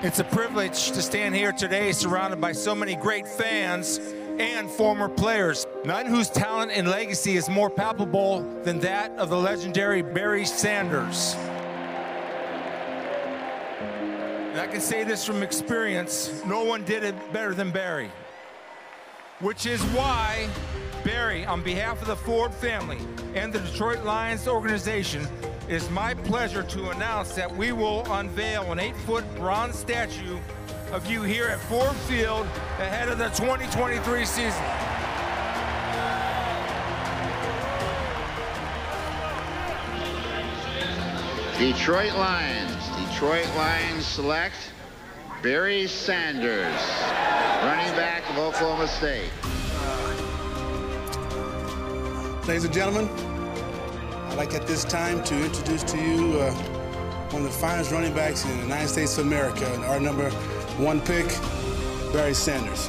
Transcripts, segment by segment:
It's a privilege to stand here today surrounded by so many great fans and former players, none whose talent and legacy is more palpable than that of the legendary Barry Sanders. And I can say this from experience, no one did it better than Barry. Which is why Barry, on behalf of the Ford family and the Detroit Lions organization, it is my pleasure to announce that we will unveil an eight-foot bronze statue of you here at Ford Field ahead of the 2023 season. Detroit Lions. Detroit Lions select Barry Sanders, running back of Oklahoma State. Ladies and gentlemen, I'd like at this time to introduce to you uh, one of the finest running backs in the United States of America, and our number one pick, Barry Sanders.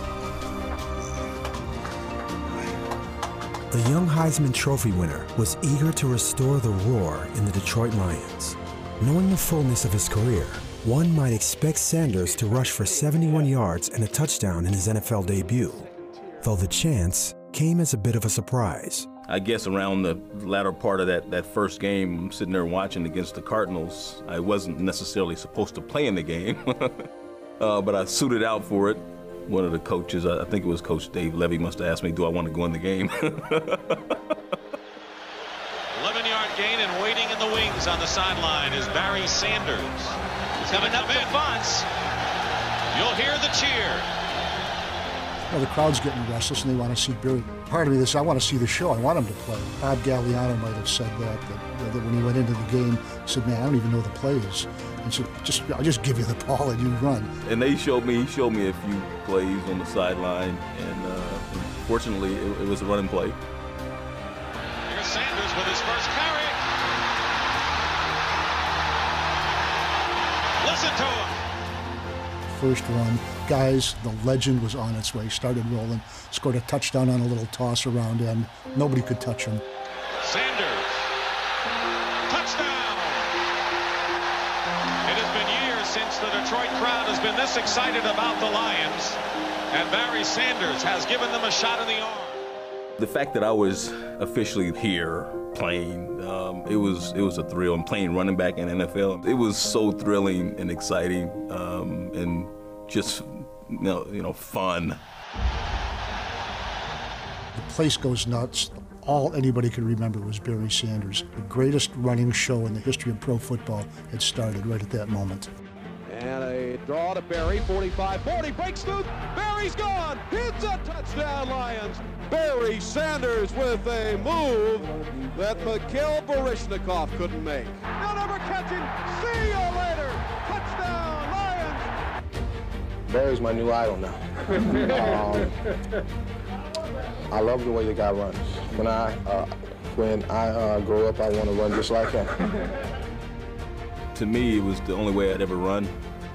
The young Heisman Trophy winner was eager to restore the roar in the Detroit Lions. Knowing the fullness of his career, one might expect Sanders to rush for 71 yards and a touchdown in his NFL debut, though the chance came as a bit of a surprise. I guess around the latter part of that, that first game, I'm sitting there watching against the Cardinals. I wasn't necessarily supposed to play in the game, uh, but I suited out for it. One of the coaches, I think it was Coach Dave Levy, must have asked me, Do I want to go in the game? 11 yard gain and waiting in the wings on the sideline is Barry Sanders. He's coming up in Fonts. You'll hear the cheer. You know, the crowd's getting restless and they want to see Barry. Part of me is I want to see the show. I want him to play. Bob Gagliano might have said that, that, that when he went into the game, he said, man, I don't even know the plays. And said, just, I'll just give you the ball and you run. And they showed me, he showed me a few plays on the sideline. And uh, fortunately, it, it was a running play. Here's Sanders with his first carry. Listen to him. First run, guys, the legend was on its way, started rolling, scored a touchdown on a little toss around end. Nobody could touch him. Sanders. Touchdown. It has been years since the Detroit crowd has been this excited about the Lions. And Barry Sanders has given them a shot in the arm. The fact that I was officially here playing, um, it was it was a thrill. I'm playing running back in NFL, it was so thrilling and exciting, um, and just you know, you know, fun. The place goes nuts. All anybody could remember was Barry Sanders. The greatest running show in the history of pro football had started right at that moment. And a draw to Barry, 45 40, breaks through. Barry's gone. It's a touchdown, Lions. Barry Sanders with a move that Mikhail Baryshnikov couldn't make. They'll never catch him. See you later. Touchdown, Lions. Barry's my new idol now. um, I love the way the guy runs. When I uh, when I uh, grow up, I want to run just like him. To me, it was the only way I'd ever run.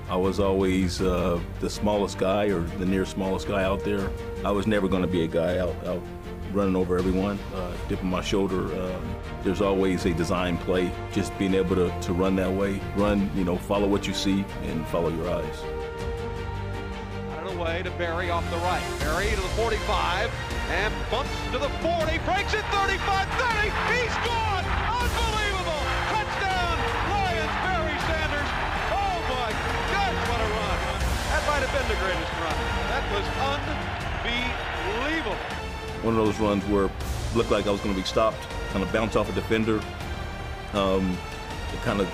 I was always uh, the smallest guy or the near smallest guy out there. I was never going to be a guy out, out running over everyone, uh, dipping my shoulder. Uh, there's always a design play. Just being able to, to run that way, run, you know, follow what you see and follow your eyes. Out of the way to Barry off the right. Barry to the 45 and bumps to the 40, breaks it 35 30. He's gone! Been the greatest run. That was unbelievable. One of those runs where it looked like I was going to be stopped, kind of bounce off a defender. Um, it kind of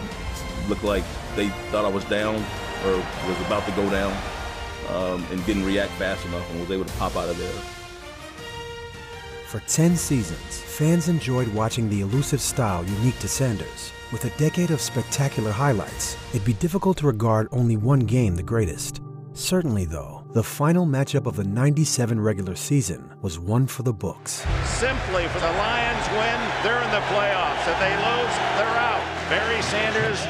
looked like they thought I was down or was about to go down um, and didn't react fast enough and was able to pop out of there. For 10 seasons, fans enjoyed watching the elusive style unique to Sanders. With a decade of spectacular highlights, it'd be difficult to regard only one game the greatest. Certainly, though, the final matchup of the 97 regular season was one for the books. Simply for the Lions win, they're in the playoffs. If they lose, they're out. Barry Sanders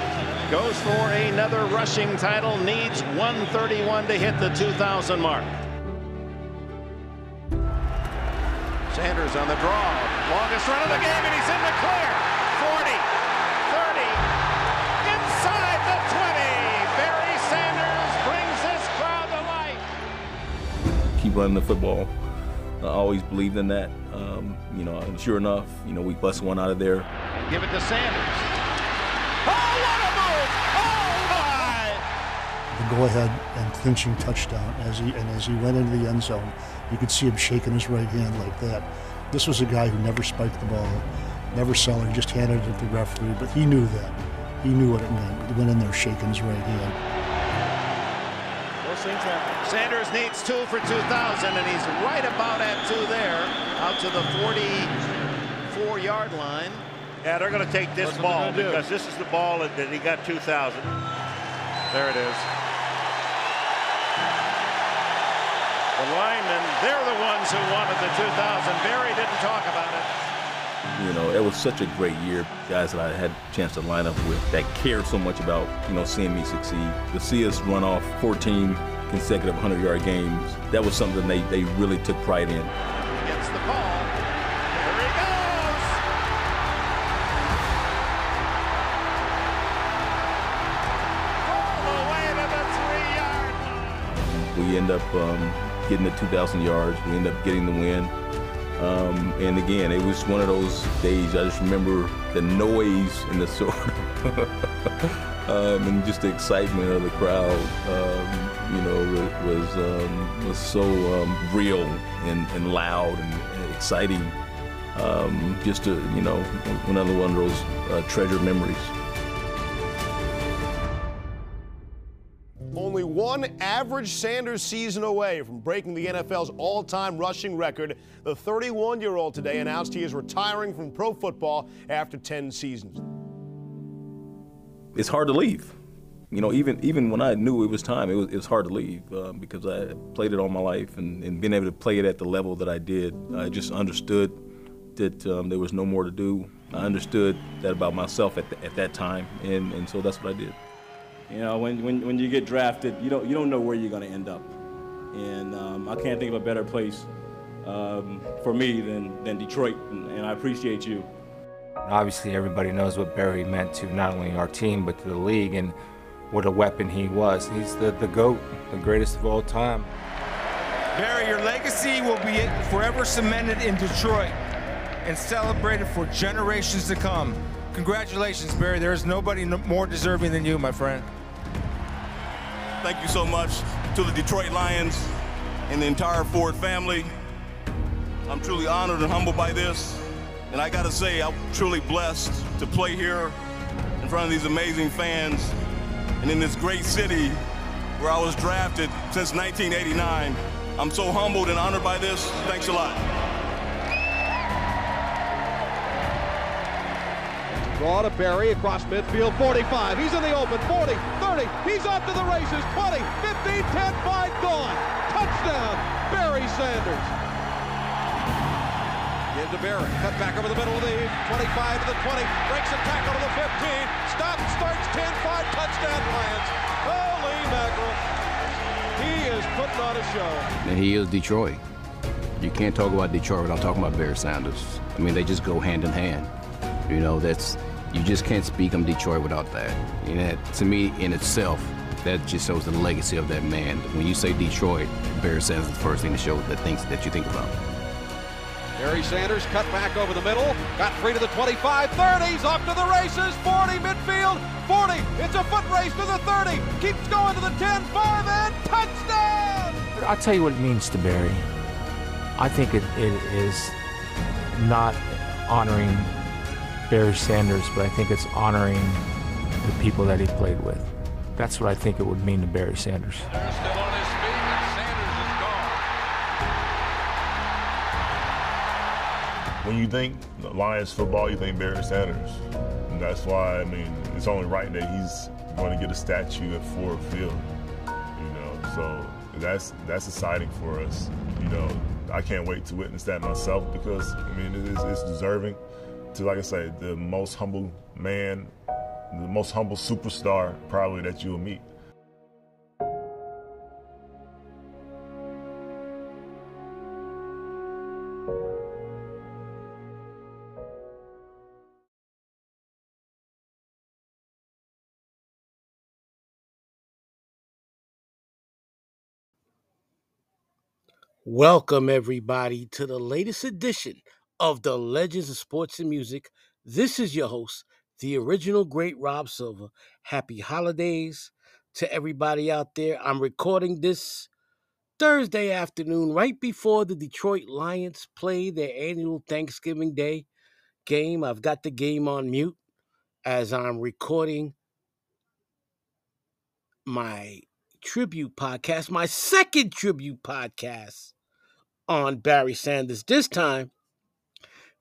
goes for another rushing title, needs 131 to hit the 2,000 mark. Sanders on the draw. Longest run of the game, and he's in the clear. Keep running the football. I always believed in that. Um, you know, and sure enough, you know, we bust one out of there. Give it to Sanders. Oh, what a move! Oh, my! The go-ahead and clinching touchdown as he and as he went into the end zone, you could see him shaking his right hand like that. This was a guy who never spiked the ball, never selling, just handed it to the referee, but he knew that. He knew what it meant. He went in there shaking his right hand. Sanders needs two for 2,000, and he's right about at two there, out to the 44-yard line. Yeah, they're going to take this What's ball gonna do? because this is the ball that, that he got 2,000. There it is. The linemen, they're the ones who wanted the 2,000. Barry didn't talk about it. You know, it was such a great year. Guys that I had a chance to line up with that cared so much about, you know, seeing me succeed. To see us run off 14 consecutive 100-yard games, that was something they, they really took pride in. Gets the ball. There he goes. All the way to the three-yard line. We end up um, getting the 2,000 yards. We end up getting the win. Um, and again, it was one of those days. I just remember the noise and the sort um, and just the excitement of the crowd. Um, you know, was was, um, was so um, real and, and loud and, exciting. Um, just to, you know, another one of those uh, memories. Only one average Sanders season away from breaking the NFL's all time rushing record, the 31 year old today announced he is retiring from pro football after 10 seasons. It's hard to leave. You know, even even when I knew it was time, it was, it was hard to leave uh, because I played it all my life and, and being able to play it at the level that I did, I just understood that um, there was no more to do. I understood that about myself at, the, at that time, and, and so that's what I did. You know, when, when, when you get drafted, you don't, you don't know where you're going to end up. And um, I can't think of a better place um, for me than, than Detroit, and, and I appreciate you. Obviously, everybody knows what Barry meant to not only our team, but to the league, and what a weapon he was. He's the, the GOAT, the greatest of all time. Barry, your legacy will be forever cemented in Detroit and celebrated for generations to come. Congratulations, Barry. There is nobody more deserving than you, my friend. Thank you so much to the Detroit Lions and the entire Ford family. I'm truly honored and humbled by this. And I got to say, I'm truly blessed to play here in front of these amazing fans and in this great city where I was drafted since 1989. I'm so humbled and honored by this. Thanks a lot. Draw to Barry across midfield, 45. He's in the open, 40, 30. He's off to the races, 20, 15, 10, 5, gone. Touchdown, Barry Sanders. To Barry, cut back over the middle of the 25 to the 20, breaks a tackle to the 15, stops, starts 10, 5, touchdown Lions. Holy mackerel. He is putting on a show. And he is Detroit. You can't talk about Detroit without talking about Barry Sanders. I mean, they just go hand in hand. You know, that's you just can't speak on Detroit without that. And that, to me, in itself, that just shows the legacy of that man. When you say Detroit, Barry Sanders is the first thing to show that things that you think about. Barry Sanders cut back over the middle, got free to the 25, 30, he's off to the races, 40 midfield, 40, it's a foot race to the 30, keeps going to the 10, 5, and touchdown! I'll tell you what it means to Barry. I think it, it is not honoring Barry Sanders, but I think it's honoring the people that he played with. That's what I think it would mean to Barry Sanders. When you think Lions football, you think Barry Sanders. And that's why, I mean, it's only right that he's going to get a statue at Ford Field. You know, so that's that's exciting for us. You know, I can't wait to witness that myself because, I mean, it is, it's deserving to, like I say, the most humble man, the most humble superstar probably that you'll meet. Welcome, everybody, to the latest edition of the Legends of Sports and Music. This is your host, the original great Rob Silva. Happy holidays to everybody out there. I'm recording this Thursday afternoon, right before the Detroit Lions play their annual Thanksgiving Day game. I've got the game on mute as I'm recording my tribute podcast, my second tribute podcast on Barry Sanders. This time,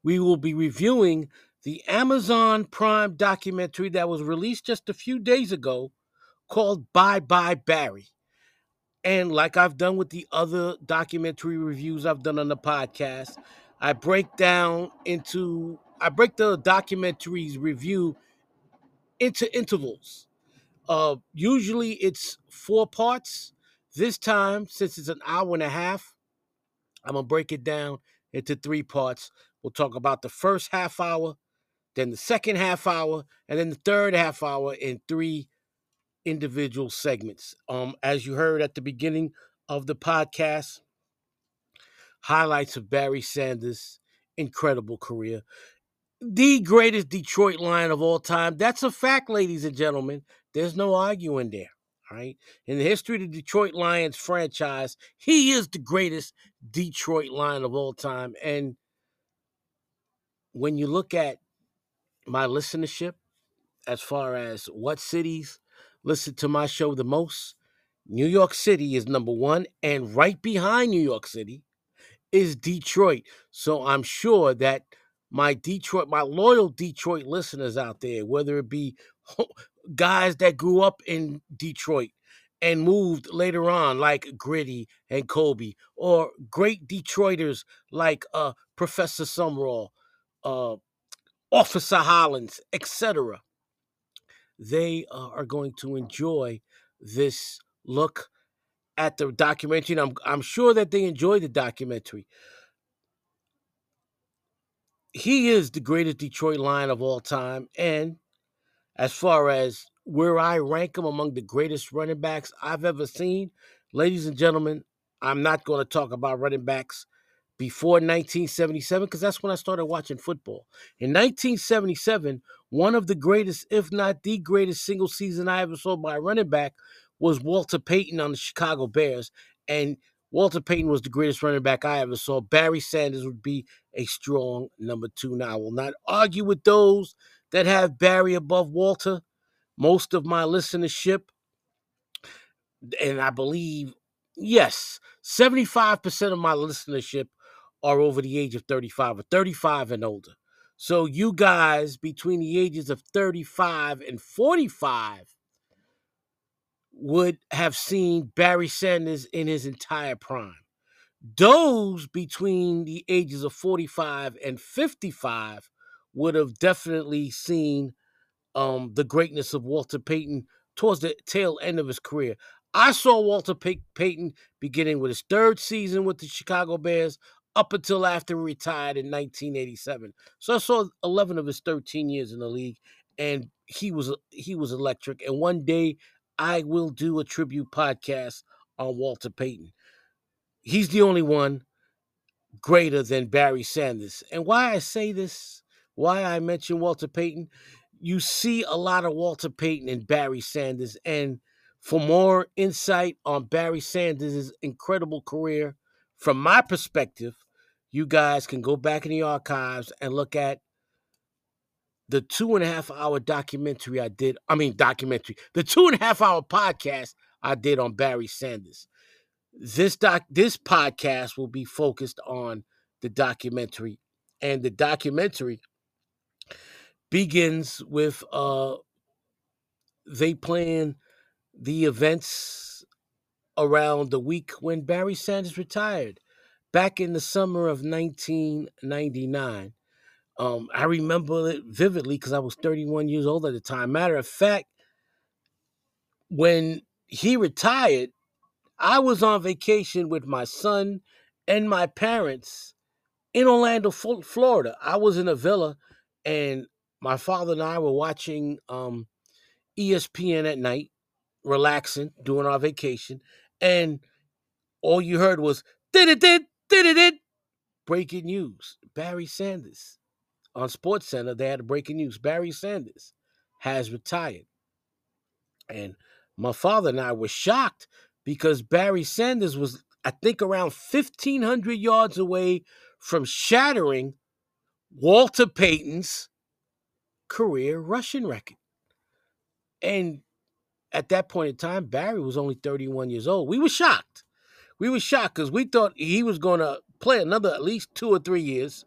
we will be reviewing the Amazon Prime documentary that was released just a few days ago called Bye Bye Barry. And like I've done with the other documentary reviews I've done on the podcast, I break down into I break the documentary's review into intervals. Uh, usually it's four parts. This time, since it's an hour and a half, I'm gonna break it down into three parts. We'll talk about the first half hour, then the second half hour, and then the third half hour in three individual segments. Um, as you heard at the beginning of the podcast, highlights of Barry Sanders' incredible career. The greatest Detroit Lion of all time. That's a fact, ladies and gentlemen. There's no arguing there. All right. In the history of the Detroit Lions franchise, he is the greatest Detroit Lion of all time. And when you look at my listenership, as far as what cities listen to my show the most, New York City is number one. And right behind New York City is Detroit. So I'm sure that my Detroit, my loyal Detroit listeners out there, whether it be guys that grew up in Detroit and moved later on, like Gritty and Kobe, or great Detroiters like uh, Professor Sumrall, uh, Officer Hollins, etc. They uh, are going to enjoy this look at the documentary. And I'm, I'm sure that they enjoy the documentary. He is the greatest Detroit Lion of all time. And as far as where I rank him among the greatest running backs I've ever seen, ladies and gentlemen, I'm not going to talk about running backs before 1977 because that's when I started watching football. In 1977, one of the greatest, if not the greatest single season I ever saw by a running back was Walter Payton on the Chicago Bears. And Walter Payton was the greatest running back I ever saw. Barry Sanders would be a strong number two. Now, I will not argue with those that have Barry above Walter. Most of my listenership, and I believe, yes, 75% of my listenership are over the age of 35 or 35 and older. So you guys between the ages of 35 and 45 would have seen Barry Sanders in his entire prime. Those between the ages of 45 and 55 would have definitely seen um, the greatness of Walter Payton towards the tail end of his career. I saw Walter Pay- Payton beginning with his third season with the Chicago Bears up until after he retired in 1987. So I saw 11 of his 13 years in the league, and he was he was electric. And one day I will do a tribute podcast on Walter Payton. He's the only one greater than Barry Sanders. And why I say this, why I mention Walter Payton, you see a lot of Walter Payton and Barry Sanders. And for more insight on Barry Sanders' incredible career, from my perspective, you guys can go back in the archives and look at the two and a half hour documentary I did. I mean, documentary, the two and a half hour podcast I did on Barry Sanders. This doc, this podcast will be focused on the documentary, and the documentary begins with uh they plan the events around the week when Barry Sanders retired back in the summer of 1999. Um, I remember it vividly because I was 31 years old at the time. Matter of fact, when he retired, I was on vacation with my son and my parents in Orlando, Florida. I was in a villa, and my father and I were watching um, ESPN at night, relaxing, doing our vacation, and all you heard was Did it, did, did it, did. Breaking news. Barry Sanders. On Sports Center, they had a breaking news. Barry Sanders has retired. And my father and I were shocked because Barry Sanders was, I think, around 1,500 yards away from shattering Walter Payton's career rushing record. And at that point in time, Barry was only 31 years old. We were shocked. We were shocked because we thought he was going to play another at least two or three years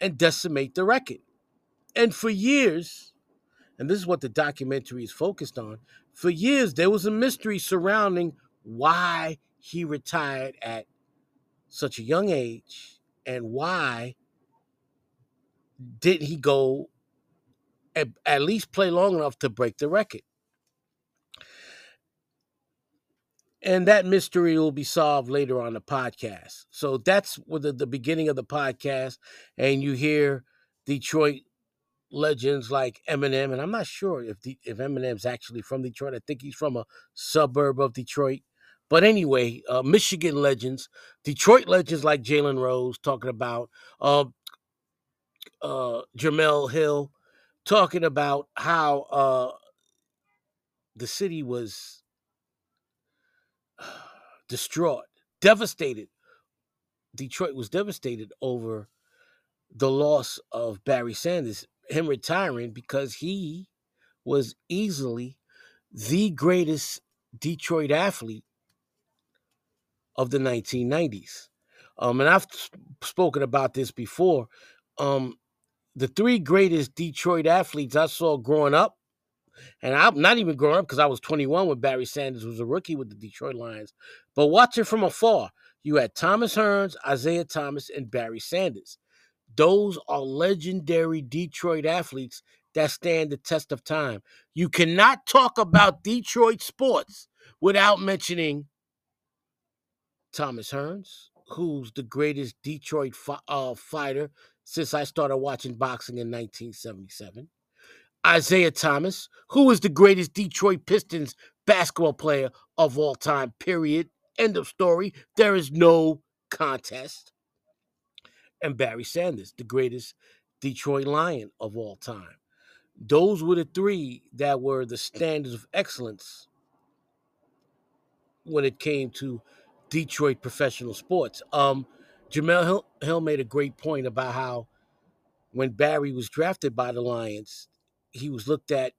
and decimate the record. And for years, and this is what the documentary is focused on, for years there was a mystery surrounding why he retired at such a young age and why didn't he go at, at least play long enough to break the record. And that mystery will be solved later on the podcast. So that's the, the beginning of the podcast. And you hear Detroit legends like Eminem, and I'm not sure if the, if Eminem's actually from Detroit. I think he's from a suburb of Detroit. But anyway, uh, Michigan legends, Detroit legends like Jalen Rose talking about uh, uh, Jemele Hill talking about how uh, the city was distraught, devastated. Detroit was devastated over the loss of Barry Sanders, him retiring because he was easily the greatest Detroit athlete of the 1990s. Um, and I've spoken about this before. Um, the three greatest Detroit athletes I saw growing up, and I'm not even growing up because I was 21 when Barry Sanders was a rookie with the Detroit Lions, but watching from afar, you had Thomas Hearns, Isiah Thomas, and Barry Sanders. Those are legendary Detroit athletes that stand the test of time. You cannot talk about Detroit sports without mentioning Thomas Hearns, who's the greatest Detroit fi- uh, fighter since I started watching boxing in 1977. Isiah Thomas, who is the greatest Detroit Pistons basketball player of all time, period. End of story. There is no contest. And Barry Sanders, the greatest Detroit Lion of all time. Those were the three that were the standards of excellence when it came to Detroit professional sports. Um, Jemele Hill, Hill made a great point about how when Barry was drafted by the Lions, he was looked at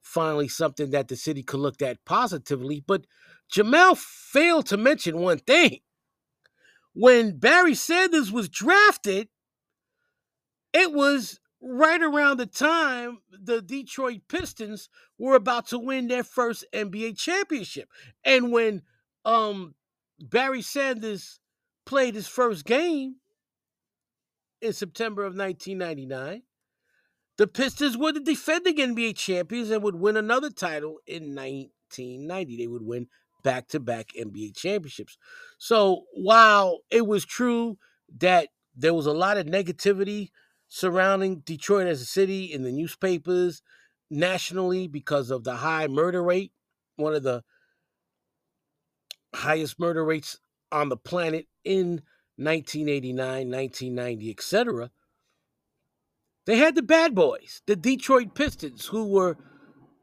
finally something that the city could look at positively. But Jemele failed to mention one thing. When Barry Sanders was drafted, it was right around the time the Detroit Pistons were about to win their first NBA championship. And when um, Barry Sanders played his first game in September of 1999, the Pistons were the defending NBA champions and would win another title in 1990. They would win back to back NBA championships. So while it was true that there was a lot of negativity surrounding Detroit as a city in the newspapers, nationally, because of the high murder rate, one of the highest murder rates on the planet in 1989, 1990, etc. They had the bad boys, the Detroit Pistons, who were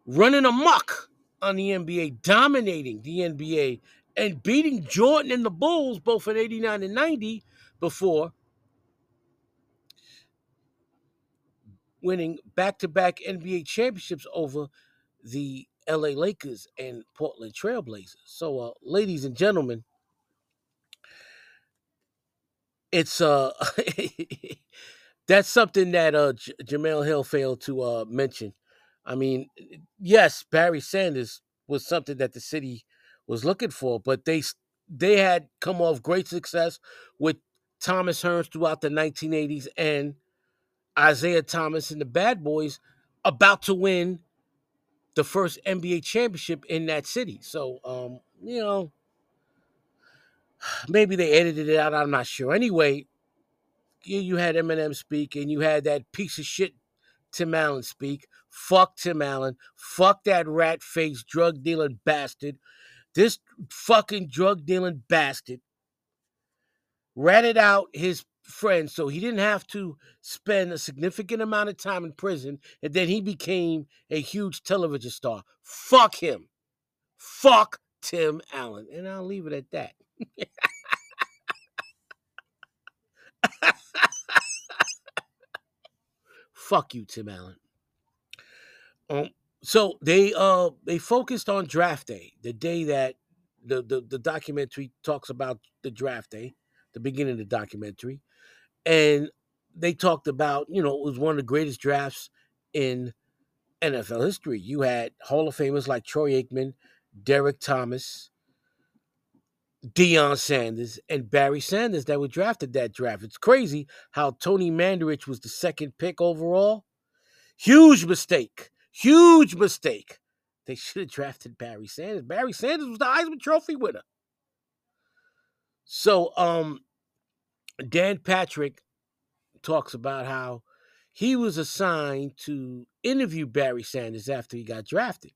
running amok on the NBA, dominating the NBA, and beating Jordan and the Bulls both in 89 and 90 before winning back to back NBA championships over the LA Lakers and Portland Trailblazers. So, uh, ladies and gentlemen, it's uh that's something that uh J- Jemele Hill failed to uh mention. I mean, yes, Barry Sanders was something that the city was looking for, but they they had come off great success with Thomas Hearns throughout the 1980s and Isiah Thomas and the Bad Boys about to win the first NBA championship in that city. So, um, you know, maybe they edited it out. I'm not sure. Anyway, you, you had Eminem speak, and you had that piece of shit Tim Allen speak. Fuck Tim Allen. Fuck that rat faced drug dealing bastard. This fucking drug dealing bastard ratted out his friends so he didn't have to spend a significant amount of time in prison, and then he became a huge television star. Fuck him. Fuck Tim Allen. And I'll leave it at that. Fuck you, Tim Allen. Um, so they uh they focused on draft day, the day that the, the the documentary talks about the draft day, the beginning of the documentary, and they talked about you know it was one of the greatest drafts in NFL history. You had Hall of Famers like Troy Aikman, Derrick Thomas, Deion Sanders, and Barry Sanders that were drafted that draft. It's crazy how Tony Mandarich was the second pick overall. Huge mistake. Huge mistake. They should have drafted Barry Sanders. Barry Sanders was the Heisman Trophy winner. So, um, Dan Patrick talks about how he was assigned to interview Barry Sanders after he got drafted.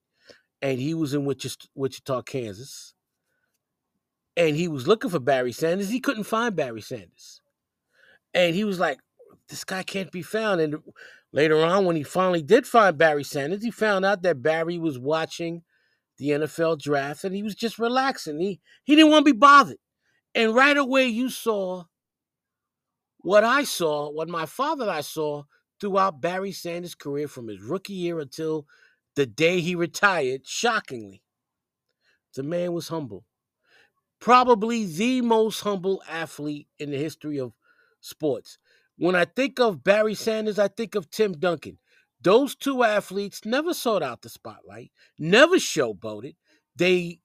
And he was in Wichita, Kansas. And he was looking for Barry Sanders. He couldn't find Barry Sanders. And he was like, this guy can't be found. And later on, when he finally did find Barry Sanders, he found out that Barry was watching the NFL draft and he was just relaxing. He he didn't want to be bothered. And right away you saw what I saw, what my father and I saw throughout Barry Sanders' career from his rookie year until the day he retired, shockingly. The man was humble. Probably the most humble athlete in the history of sports. When I think of Barry Sanders, I think of Tim Duncan. Those two athletes never sought out the spotlight, never showboated. They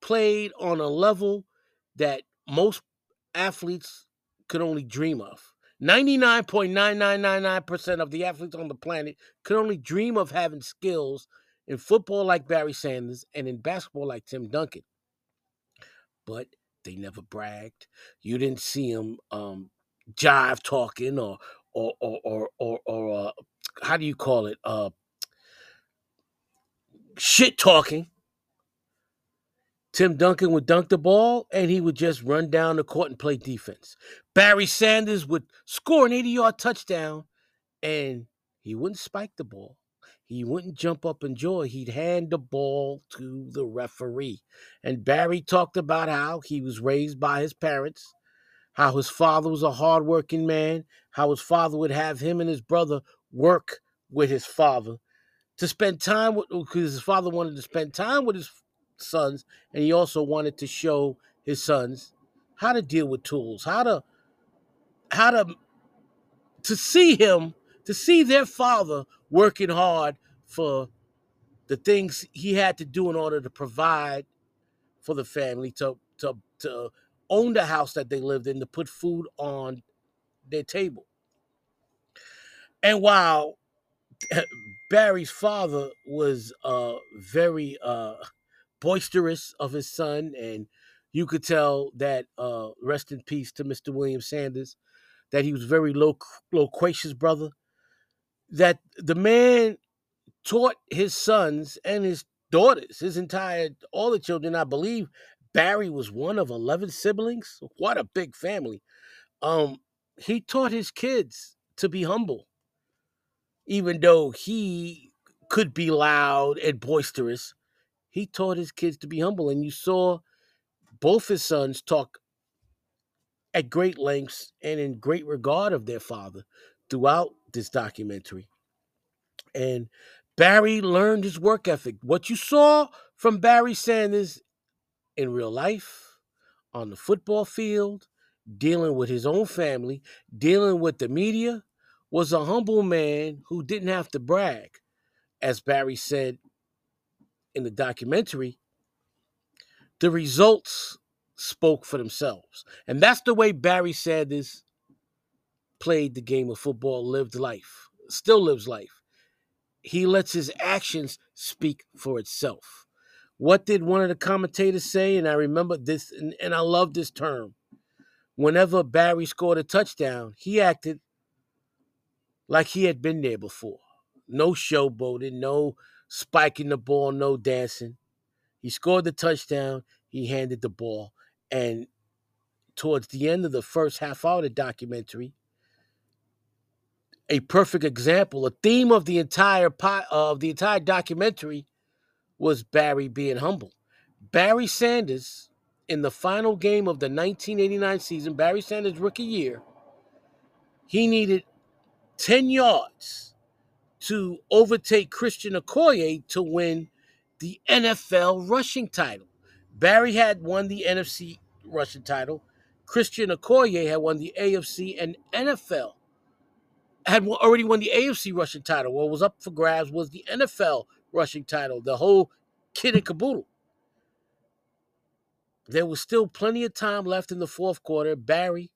played on a level that most athletes could only dream of. 99.9999% of the athletes on the planet could only dream of having skills in football like Barry Sanders and in basketball like Tim Duncan. But they never bragged. You didn't see them um, jive talking or or or or or, or uh, how do you call it? Uh, shit talking. Tim Duncan would dunk the ball and he would just run down the court and play defense. Barry Sanders would score an 80 yard touchdown and he wouldn't spike the ball. He wouldn't jump up in joy. He'd hand the ball to the referee. And Barry talked about how he was raised by his parents, how his father was a hardworking man, how his father would have him and his brother work with his father to spend time with oh, because his father wanted to spend time with his sons and he also wanted to show his sons how to deal with tools how to how to to see him to see their father working hard for the things he had to do in order to provide for the family to to to own the house that they lived in to put food on their table and while Barry's father was uh, very uh, boisterous of his son, and you could tell that uh, rest in peace to Mr. William Sanders, that he was very loquacious brother. That the man taught his sons and his daughters, his entire all the children. I believe Barry was one of eleven siblings. What a big family! Um, he taught his kids to be humble even though he could be loud and boisterous, he taught his kids to be humble. And you saw both his sons talk at great lengths and in great regard of their father throughout this documentary. And Barry learned his work ethic. What you saw from Barry Sanders in real life, on the football field, dealing with his own family, dealing with the media, was a humble man who didn't have to brag. As Barry said in the documentary, the results spoke for themselves. And that's the way Barry Sanders played the game of football, lived life, still lives life. He lets his actions speak for itself. What did one of the commentators say? And I remember this, and, and I love this term. Whenever Barry scored a touchdown, he acted like he had been there before. No showboating, no spiking the ball, no dancing. He scored the touchdown. He handed the ball, and towards the end of the first half hour of the documentary, a perfect example, a theme of the entire pot, of the entire documentary was Barry being humble. Barry Sanders in the final game of the 1989 season, Barry Sanders' rookie year, he needed 10 yards to overtake Christian Okoye to win the NFL rushing title. Barry had won the NFC rushing title. Christian Okoye had won the AFC and NFL had already won the AFC rushing title. What was up for grabs was the NFL rushing title, the whole kit and caboodle. There was still plenty of time left in the fourth quarter. Barry,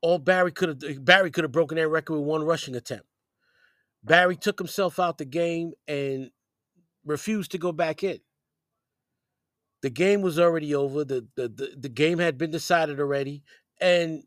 all Barry could have Barry could have broken that record with one rushing attempt. Barry took himself out the game and refused to go back in. The game was already over. The, the, the, the game had been decided already. And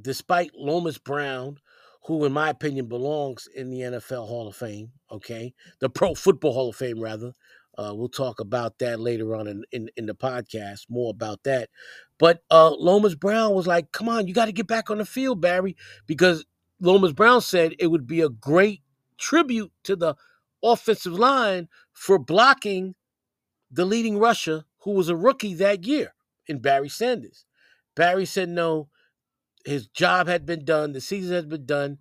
despite Lomas Brown, who, in my opinion, belongs in the NFL Hall of Fame, okay, the Pro Football Hall of Fame, rather. Uh, we'll talk about that later on in, in, in the podcast, more about that. But uh, Lomas Brown was like, come on, you got to get back on the field, Barry, because Lomas Brown said it would be a great tribute to the offensive line for blocking the leading rusher who was a rookie that year in Barry Sanders. Barry said no, his job had been done, the season had been done.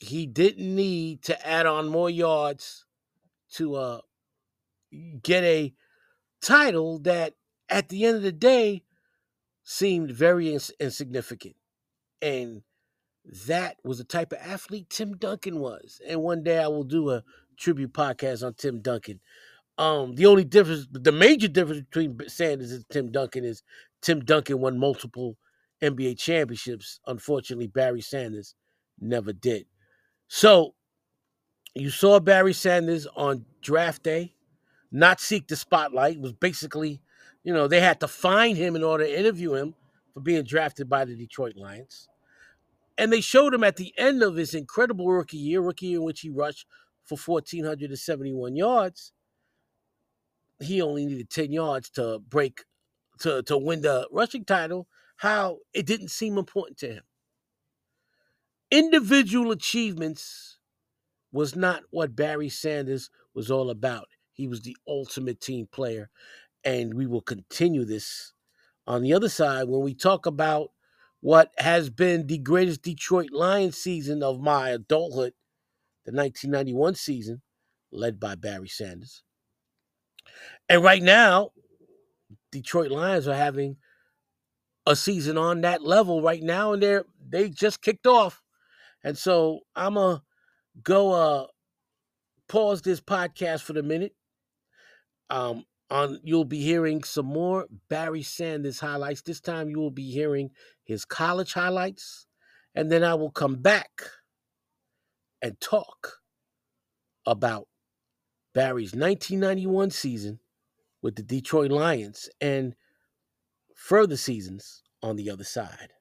He didn't need to add on more yards to uh, get a title that at the end of the day seemed very ins- insignificant. And that was the type of athlete Tim Duncan was. And one day I will do a tribute podcast on Tim Duncan. Um, the only difference, the major difference between Sanders and Tim Duncan is Tim Duncan won multiple NBA championships. Unfortunately, Barry Sanders never did. So you saw Barry Sanders on draft day not seek the spotlight. It was basically, you know, they had to find him in order to interview him for being drafted by the Detroit Lions. And they showed him at the end of his incredible rookie year, rookie year in which he rushed for 1,471 yards. He only needed 10 yards to break, to, to win the rushing title, how it didn't seem important to him. Individual achievements was not what Barry Sanders was all about. He was the ultimate team player. And we will continue this on the other side when we talk about what has been the greatest Detroit Lions season of my adulthood, the 1991 season, led by Barry Sanders. And right now, Detroit Lions are having a season on that level right now, and they're they just kicked off. And so I'm gonna go uh pause this podcast for the minute um, on you'll be hearing some more Barry Sanders highlights. This time you will be hearing his college highlights, and then I will come back and talk about Barry's 1991 season with the Detroit Lions and further seasons on the other side.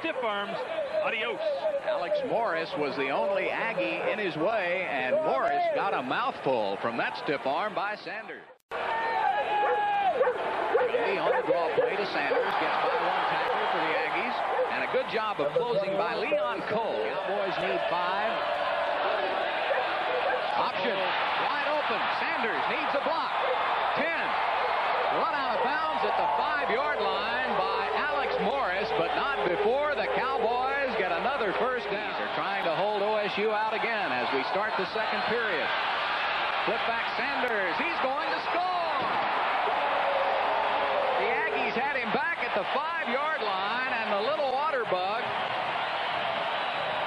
Stiff arms, adios. Alex Morris was the only Aggie in his way, and Morris got a mouthful from that stiff arm by Sanders. Maybe on the draw play to Sanders, gets by one tackle for the Aggies, and a good job of closing by Leon Cole. Cowboys need five. Option, wide open. Sanders needs a block. 10. Run out of bounds. At the five-yard line by Alex Morris, but not before the Cowboys get another first down. They're trying to hold OSU out again as we start the second period. Flip back Sanders. He's going to score. The Aggies had him back at the five-yard line, and the little water bug,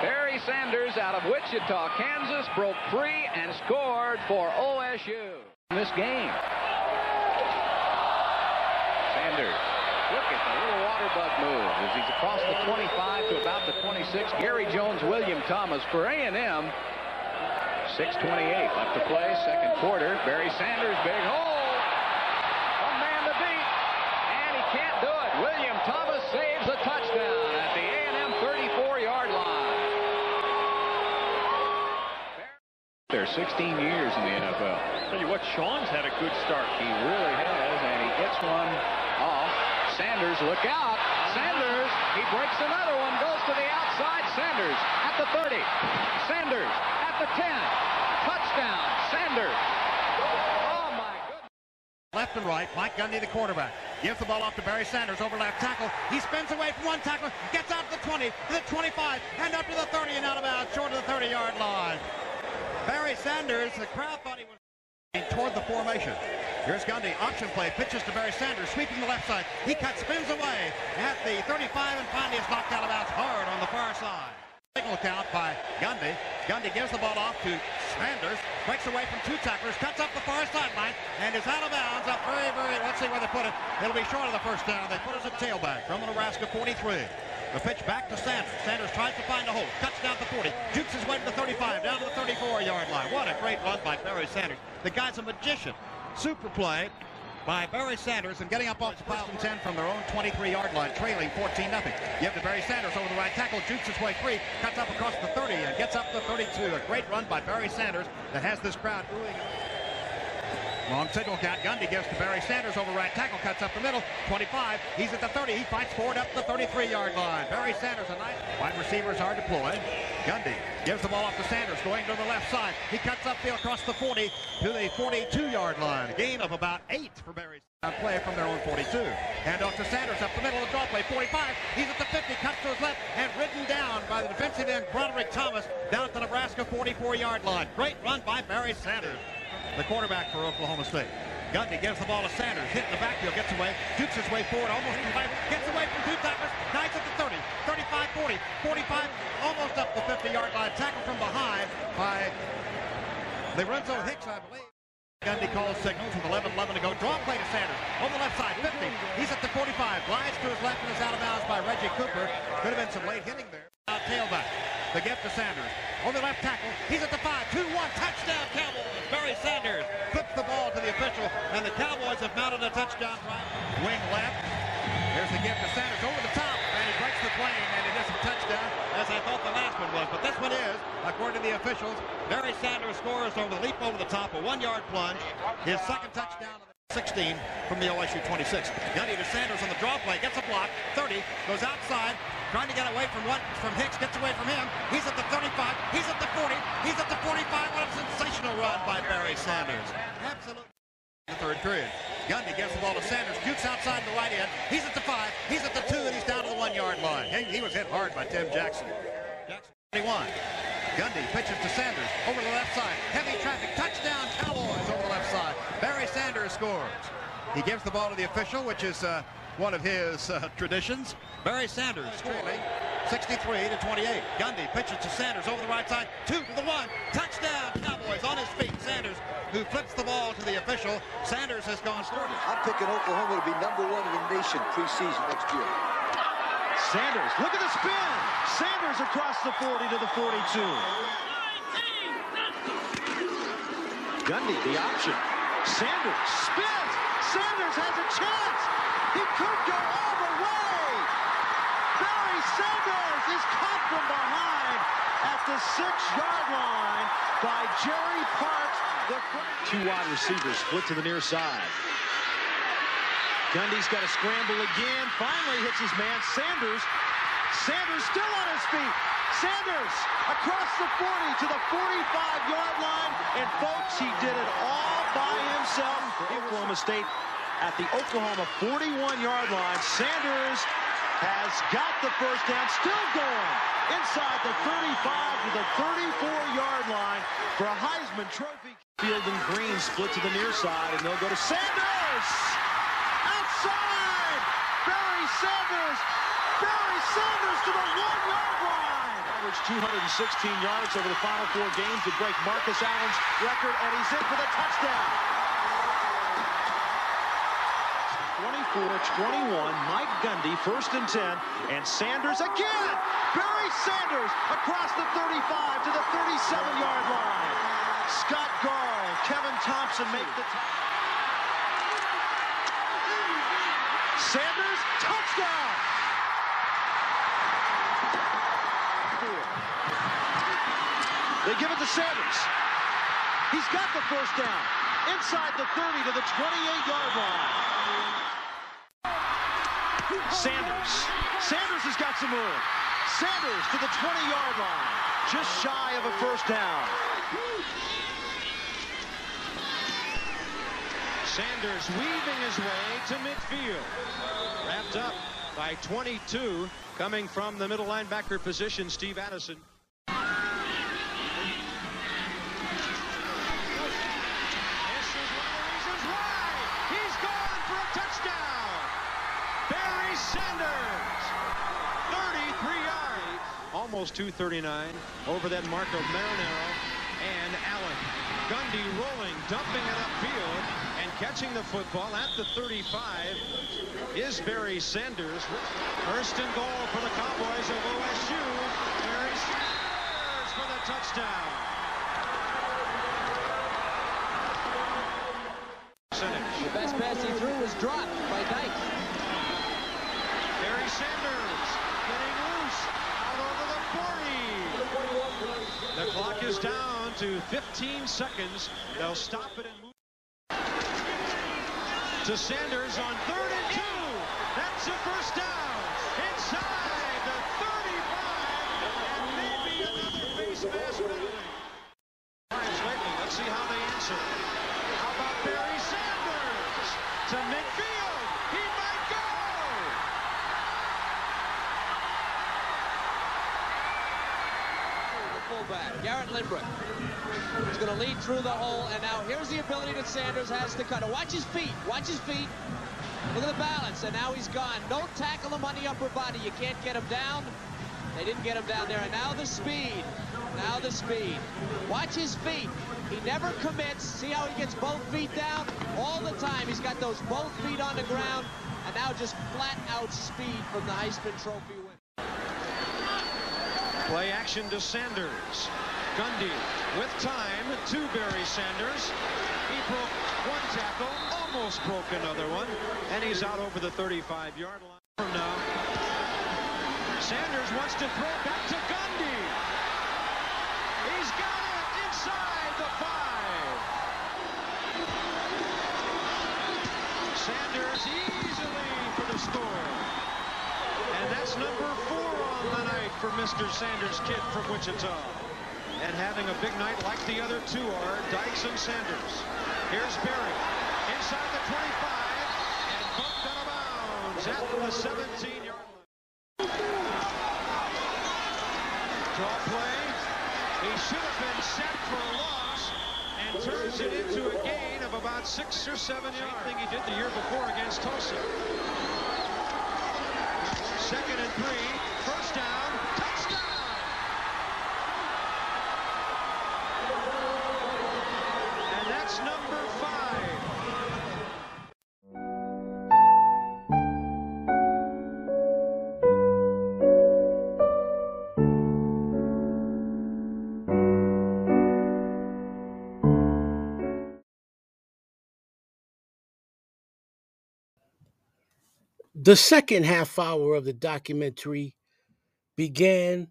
Barry Sanders out of Wichita, Kansas, broke free and scored for OSU in this game. Sanders. Look at the little water bug move as he's across the 25 to about the 26. Gary Jones, William Thomas for A&M. 6.28 left to play, second quarter. Barry Sanders, big hole. One man to beat, and he can't do it. William Thomas saves a touchdown at the A&M 34-yard line. They're 16 years in the NFL. Tell you what, Sean's had a good start. He really has, and he gets one off. Sanders, look out. Sanders, he breaks another one, goes to the outside. Sanders at the 30. Sanders at the 10. Touchdown, Sanders. Oh, my goodness. Left and right, Mike Gundy, the quarterback. Gives the ball off to Barry Sanders over left tackle. He spins away from one tackle, gets out to the 20, to the 25, and up to the 30 and out of bounds, short of the 30-yard line. Barry Sanders, the crowd thought he was toward the formation. Here's Gundy, option play, pitches to Barry Sanders, sweeping the left side. He cuts, spins away at the 35, and finally is knocked out of bounds hard on the far side. Signal count by Gundy. Gundy gives the ball off to Sanders, breaks away from two tacklers, cuts up the far sideline, and is out of bounds up very, very, let's see where they put it. It'll be short of the first down. They put it as a tailback from the Nebraska 43. The pitch back to Sanders. Sanders tries to find a hole. Cuts down to 40. Jukes his way to the 35. Down to the 34-yard line. What a great run by Barry Sanders. The guy's a magician. Super play by Barry Sanders and getting up off the first and 10 from their own 23-yard line, trailing 14-0. Give to Barry Sanders over the right tackle. Jukes his way free. Cuts up across the 30 and gets up to 32. A great run by Barry Sanders that has this crowd. Long signal count. Gundy gives to Barry Sanders over right tackle. Cuts up the middle. 25. He's at the 30. He fights forward up the 33-yard line. Barry Sanders, a nice wide receivers are deployed. Eh? Gundy gives the ball off to Sanders, going to the left side. He cuts upfield across the 40 to the 42-yard line. A gain of about eight for Barry. Play from their own 42. Hand off to Sanders up the middle of the draw play. 45. He's at the 50. Cuts to his left and ridden down by the defensive end Broderick Thomas down at the Nebraska 44-yard line. Great run by Barry Sanders the quarterback for Oklahoma State. Gundy gives the ball to Sanders, hit in the backfield, gets away, jukes his way forward, almost gets away from two tacklers, nice at the 30, 35, 40, 45, almost up the 50-yard line, tackle from behind by Lorenzo Hicks, I believe. Gundy calls signals with 11-11 to go. Draw play to Sanders. On the left side, 50. He's at the 45. Glides to his left and is out of bounds by Reggie Cooper. Could have been some late hitting there. Out tailback. The gift to Sanders. On the left tackle. He's at the 5. 2-1. Touchdown Sanders flips the ball to the official. And the Cowboys have mounted a touchdown drive. Wing left. There's the gift to Sanders over the top. And he breaks the plane. And it is a touchdown as I thought the last one was. But this one is, according to the officials, Barry Sanders scores over the leap over the top. A one-yard plunge. His second touchdown. 16 from the OSU 26. Gundy to Sanders on the draw play, gets a block, 30, goes outside, trying to get away from what from Hicks, gets away from him. He's at the 35, he's at the 40, he's at the 45. What a sensational run by Barry Sanders. Absolutely. The third period. Gundy gets the ball to Sanders, jukes outside the right end. He's at the five, he's at the two, and he's down to the one-yard line. He, he was hit hard by Tim Jackson. Jackson 21. Gundy pitches to Sanders over the left side. Heavy traffic. Touchdown Cowboys over the left side. Barry Sanders scores. He gives the ball to the official, which is uh, one of his uh, traditions. Barry Sanders trailing 63 to 28. Gundy pitches to Sanders over the right side. Two to the one. Touchdown Cowboys on his feet. Sanders who flips the ball to the official. Sanders has gone started. I'm picking Oklahoma to be number one in the nation preseason next year. Sanders, look at the spin. Sanders across the 40 to the 42. Gundy, the option. Sanders spins. Sanders has a chance. He could go all the way. Barry Sanders is caught from behind at the six-yard line by Jerry Parks. The Two wide receivers split to the near side. Gundy's got to scramble again. Finally hits his man, Sanders. Sanders still on his feet. Sanders across the 40 to the 45-yard line. And folks, he did it all by himself. Oklahoma State at the Oklahoma 41-yard line. Sanders has got the first down, still going inside the 35 to the 34-yard line for a Heisman Trophy. Field and Green split to the near side, and they'll go to Sanders! Outside! Barry Sanders! Barry Sanders to the one-yard line! Averaged 216 yards over the final four games to break Marcus Allen's record, and he's in for the touchdown. 24-21, Mike Gundy, first and 10, and Sanders again! Barry Sanders across the 35 to the 37-yard line. Scott Garl, Kevin Thompson make the... Sanders, touchdown! They give it to Sanders. He's got the first down. Inside the 30 to the 28-yard line. Sanders. Sanders has got some room. Sanders to the 20-yard line. Just shy of a first down. Sanders weaving his way to midfield. Wrapped up by 22, coming from the middle linebacker position, Steve Addison. This is one of the reasons why he's gone for a touchdown. Barry Sanders, 33 yards, almost 239 over that Marco Marinero and Allen. Gundy rolling, dumping it upfield, and catching the football at the 35 is Barry Sanders. First and goal for the Cowboys of OSU. Barry Sanders for the touchdown. The best pass he threw was dropped by Dyke. Barry Sanders getting loose out over the 40. The clock is down to 15 seconds. They'll stop it and move to Sanders on third and two. That's a first down inside the 35 and maybe another face mask penalty. Times lately. Let's see how they answer. How about Barry Sanders to midfield? He might go. The fullback, Garrett Limbrick. He's going to lead through the hole, and now here's the ability that Sanders has to cut. Watch his feet. Watch his feet. Look at the balance, and now he's gone. Don't tackle him on the upper body. You can't get him down. They didn't get him down there, and now the speed. Now the speed. Watch his feet. He never commits. See how he gets both feet down? All the time. He's got those both feet on the ground, and now just flat out speed from the Heisman Trophy win. Play action to Sanders. Gundy with time to Barry Sanders. He broke one tackle, almost broke another one, and he's out over the 35-yard line from now. Sanders wants to throw back to Gundy. He's got it inside the five. Sanders easily for the score. And that's number four on the night for Mr. Sanders Kid from Wichita. And having a big night like the other two are Dykes and Sanders. Here's Barry inside the 25 and bumped out of bounds at the 17-yard line. Draw play. He should have been set for a loss and turns it into a gain of about six or seven yards. Same thing he did the year before against Tulsa. Second and three. First down. The second half hour of the documentary began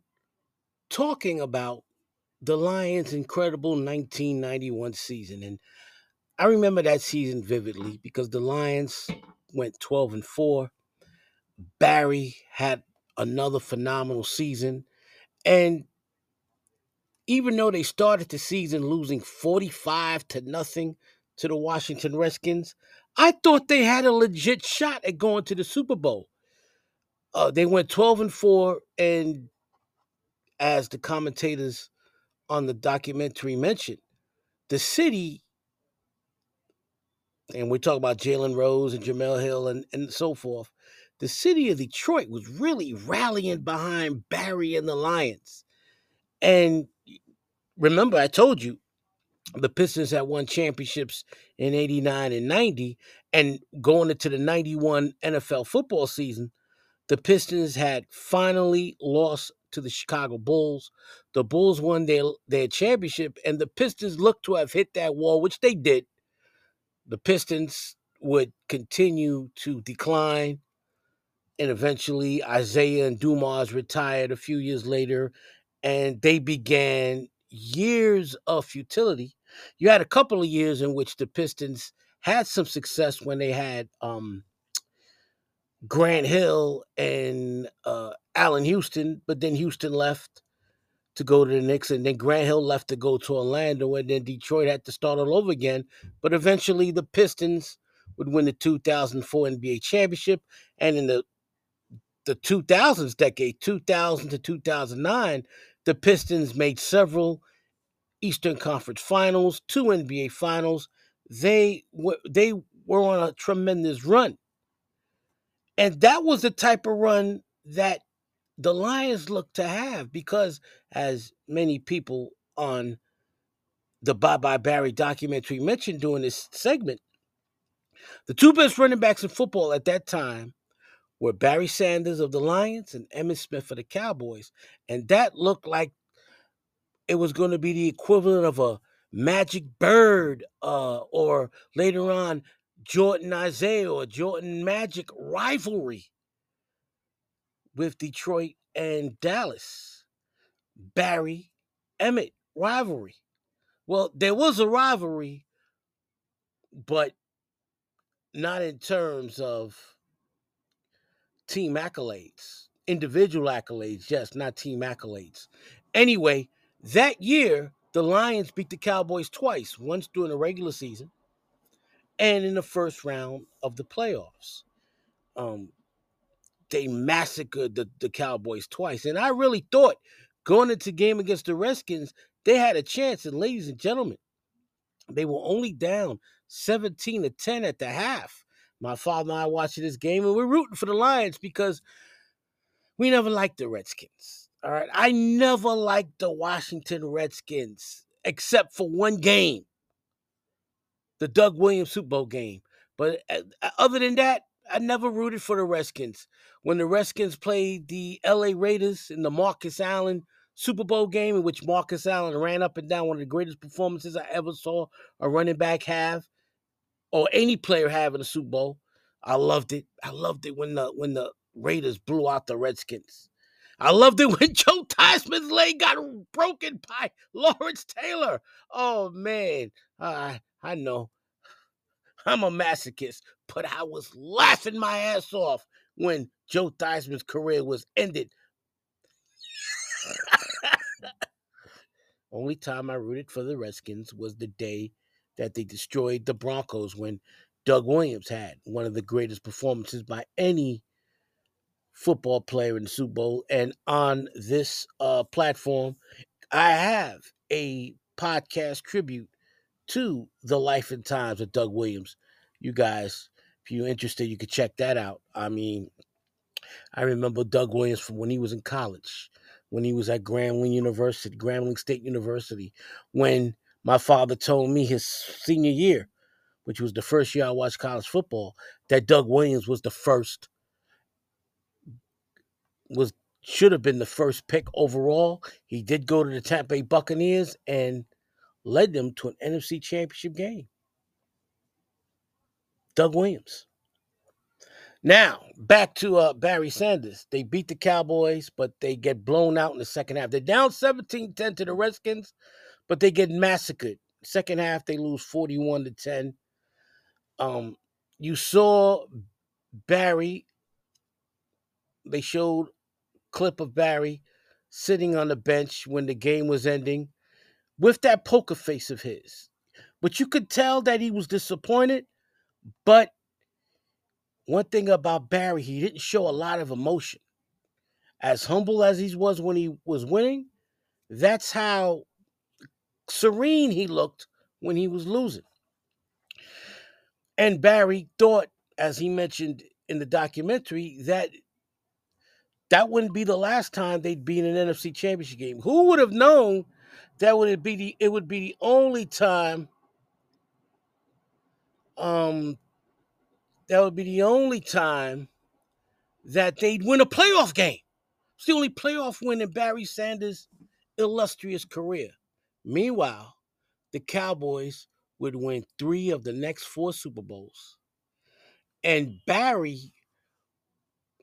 talking about the Lions' incredible 1991 season. And I remember that season vividly because the Lions went 12 and 4. Barry had another phenomenal season. And even though they started the season losing 45 to nothing to the Washington Redskins, I thought they had a legit shot at going to the Super Bowl. Uh, they went 12 and 4, and as the commentators on the documentary mentioned, the city, and we talk about Jalen Rose and Jemele Hill and, and so forth, the city of Detroit was really rallying behind Barry and the Lions. And remember, I told you the Pistons had won championships in 89 and 90. And going into the 91 NFL football season, the Pistons had finally lost to the Chicago Bulls. The Bulls won their, their championship, and the Pistons looked to have hit that wall, which they did. The Pistons would continue to decline, and eventually Isiah and Dumars retired a few years later, and they began years of futility. You had a couple of years in which the Pistons had some success when they had um, Grant Hill and uh, Allan Houston, but then Houston left to go to the Knicks, and then Grant Hill left to go to Orlando, and then Detroit had to start all over again. But eventually, the Pistons would win the 2004 NBA championship, and in the the 2000s decade, 2000 to 2009, the Pistons made several Eastern Conference Finals, two NBA Finals. They were they were on a tremendous run. And that was the type of run that the Lions look to have because, as many people on the Bye Bye Barry documentary mentioned during this segment, the two best running backs in football at that time were Barry Sanders of the Lions and Emmitt Smith of the Cowboys. And that looked like it was going to be the equivalent of a Magic Bird uh, or later on Jordan Isiah or Jordan Magic rivalry with Detroit and Dallas. Barry Emmitt rivalry. Well, there was a rivalry, but not in terms of team accolades, individual accolades, yes, not team accolades. Anyway, that year, the Lions beat the Cowboys twice, once during the regular season and in the first round of the playoffs. Um, they massacred the, the Cowboys twice. And I really thought going into game against the Redskins, they had a chance. And ladies and gentlemen, they were only down 17 to 10 at the half. My father and I watching this game, and we're rooting for the Lions because we never liked the Redskins. All right. I never liked the Washington Redskins except for one game the Doug Williams Super Bowl game. But uh, uh, other than that, I never rooted for the Redskins. When the Redskins played the LA Raiders in the Marcus Allen Super Bowl game, in which Marcus Allen ran up and down, one of the greatest performances I ever saw a running back have, or any player having a Super Bowl. I loved it. I loved it when the when the Raiders blew out the Redskins. I loved it when Joe Theismann's leg got broken by Lawrence Taylor. Oh man, I I know I'm a masochist, but I was laughing my ass off when Joe Theismann's career was ended. Only time I rooted for the Redskins was the day that they destroyed the Broncos when Doug Williams had one of the greatest performances by any football player in the Super Bowl. And on this uh, platform, I have a podcast tribute to the life and times of Doug Williams. You guys, if you're interested, you could check that out. I mean, I remember Doug Williams from when he was in college, when he was at Grambling University, Grambling State University, when my father told me his senior year, which was the first year I watched college football, that Doug Williams was the first was should have been the first pick overall. He did go to the Tampa Bay Buccaneers and led them to an NFC championship game. Doug Williams. Now, back to uh, Barry Sanders. They beat the Cowboys, but they get blown out in the second half. They're down 17 10 to the Redskins, but they get massacred. Second half, they lose 41 to 10. Um, you saw Barry, they showed clip of Barry sitting on the bench when the game was ending with that poker face of his. But you could tell that he was disappointed, But one thing about Barry, he didn't show a lot of emotion. As humble as he was when he was winning, that's how serene he looked when he was losing. And Barry thought, as he mentioned in the documentary, that that wouldn't be the last time they'd be in an NFC championship game. Who would have known that would be the it would be the only time um that would be the only time that they'd win a playoff game. It's the only playoff win in Barry Sanders' illustrious career. Meanwhile, the Cowboys would win three of the next four Super Bowls. And Barry,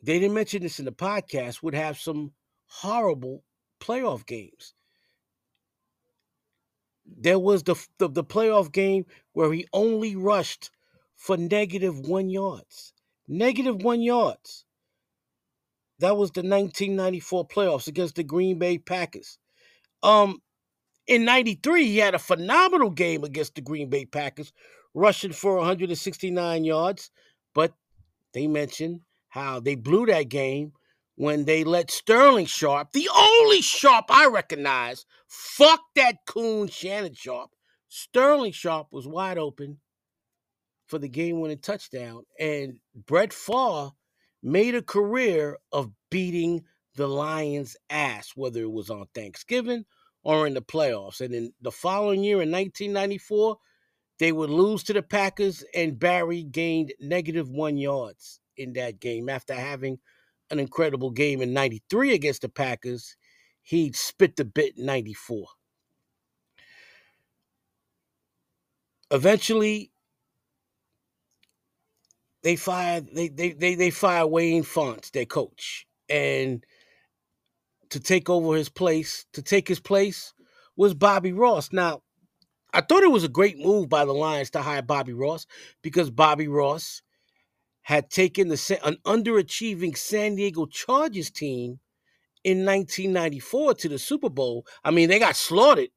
they didn't mention this in the podcast, would have some horrible playoff games. There was the, the, the playoff game where he only rushed for negative one yards. Negative one yards. That was the 1994 playoffs against the Green Bay Packers. Um, in 93, he had a phenomenal game against the Green Bay Packers, rushing for 169 yards. But they mentioned how they blew that game when they let Sterling Sharpe, the only Sharpe I recognize, fuck that coon Shannon Sharpe. Sterling Sharpe was wide open for the game winning touchdown. And Brett Favre made a career of beating the Lions' ass, whether it was on Thanksgiving or in the playoffs. And in the following year, in 1994, they would lose to the Packers, and Barry gained negative one yards in that game after having an incredible game in 93 against the Packers. He'd spit the bit in 94. Eventually, they fired they they they, they fired Wayne Fontes, their coach, and to take over his place, to take his place was Bobby Ross. Now, I thought it was a great move by the Lions to hire Bobby Ross because Bobby Ross had taken the an underachieving San Diego Chargers team in 1994 to the Super Bowl. I mean, they got slaughtered.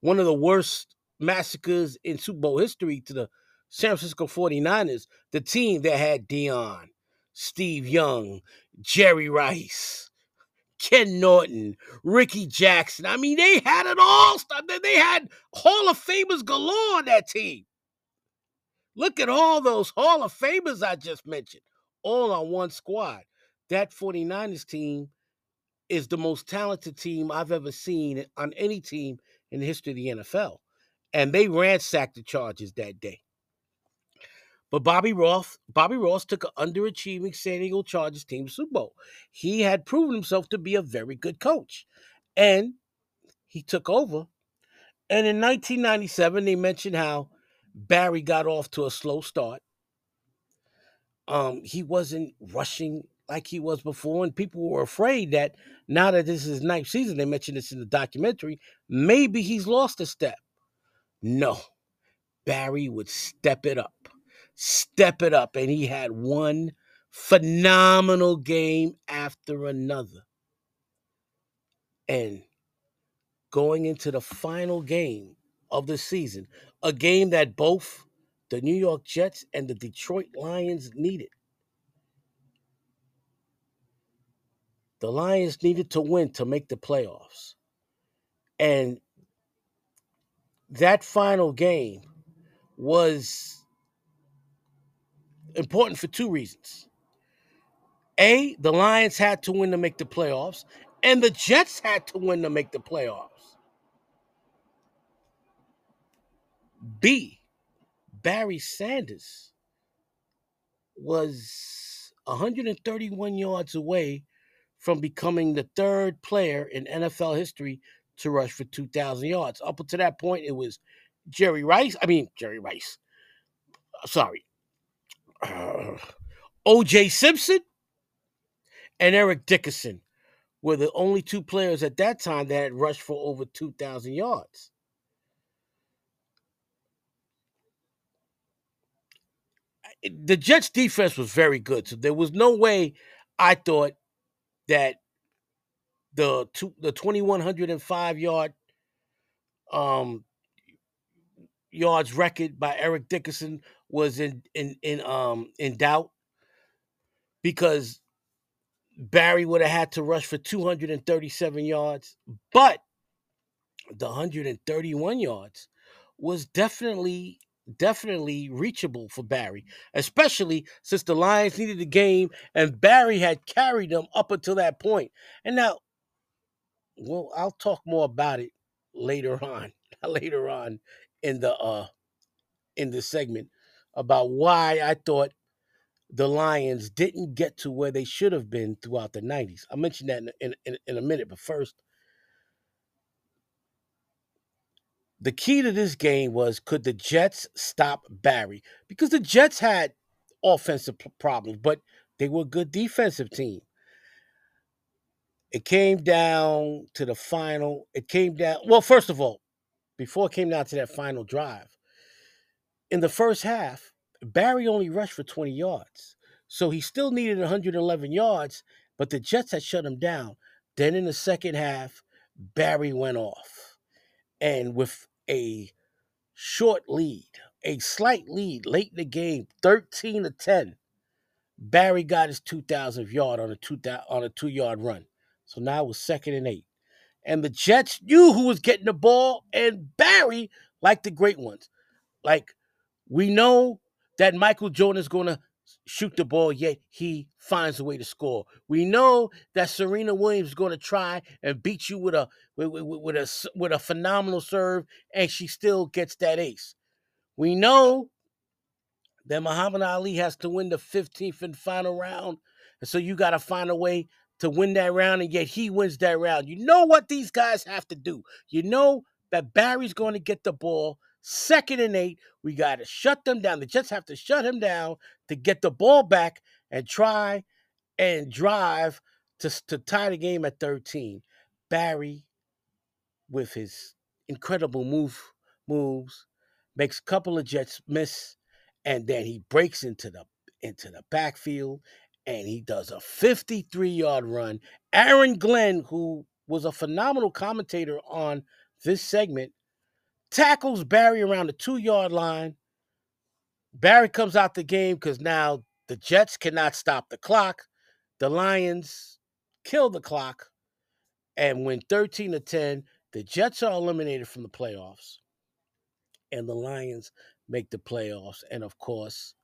One of the worst massacres in Super Bowl history to the San Francisco 49ers, the team that had Deion, Steve Young, Jerry Rice, Ken Norton, Rickey Jackson. I mean, they had it all. They had Hall of Famers galore on that team. Look at all those Hall of Famers I just mentioned, all on one squad. That 49ers team is the most talented team I've ever seen on any team in the history of the NFL. And they ransacked the Chargers that day. But Bobby Ross, Bobby Ross took an underachieving San Diego Chargers team Super Bowl. He had proven himself to be a very good coach. And he took over. And in 1997, they mentioned how Barry got off to a slow start. Um, he wasn't rushing like he was before, and people were afraid that now that this is ninth season, they mentioned this in the documentary, maybe he's lost a step. No, Barry would step it up step it up. And he had one phenomenal game after another. And going into the final game of the season, a game that both the New York Jets and the Detroit Lions needed. The Lions needed to win to make the playoffs. And that final game was important for two reasons. A, the Lions had to win to make the playoffs, and the Jets had to win to make the playoffs. B, Barry Sanders was 131 yards away from becoming the third player in NFL history to rush for 2,000 yards. Up until that point, it was Jerry Rice. I mean, Jerry Rice. Sorry, uh, O.J. Simpson and Eric Dickerson were the only two players at that time that had rushed for over 2,000 yards. The Jets' defense was very good, so there was no way I thought that the two, the 2105 yard um yards record by Eric Dickerson was in in in um in doubt because Barry would have had to rush for 237 yards, but the 131 yards was definitely definitely reachable for Barry, especially since the Lions needed the game and Barry had carried them up until that point. And now, well, I'll talk more about it later on, later on in the uh in the segment about why I thought the Lions didn't get to where they should have been throughout the 90s. I'll mention that in, in, in a minute, but first, the key to this game was could the Jets stop Barry? Because the Jets had offensive problems, but they were a good defensive team. It came down to the final. It came down, well, first of all, before it came down to that final drive, in the first half, Barry only rushed for 20 yards. So he still needed 111 yards, but the Jets had shut him down. Then in the second half, Barry went off. And with a short lead, a slight lead late in the game, 13 to 10, Barry got his 2,000th yard on a two on a two yard run. So now it was second and eight. And the Jets knew who was getting the ball, and Barry, like the great ones, like we know that Michael Jordan is going to shoot the ball, yet he finds a way to score. We know that Serena Williams is going to try and beat you with a with, with, with a with a phenomenal serve, and she still gets that ace. We know that Muhammad Ali has to win the 15th and final round, and so you got to find a way to win that round, and yet he wins that round. You know what these guys have to do. You know that Barry's going to get the ball second and eight. We got to shut them down. The Jets have to shut him down to get the ball back and try and drive to, to tie the game at 13. Barry, with his incredible move moves, makes a couple of Jets miss, and then he breaks into the into the backfield and he does a 53 yard run. Aaron Glenn, who was a phenomenal commentator on this segment, tackles Barry around the two yard line. Barry comes out the game because now the Jets cannot stop the clock. The Lions kill the clock and win 13 to 10. The Jets are eliminated from the playoffs, and the Lions make the playoffs. And of course,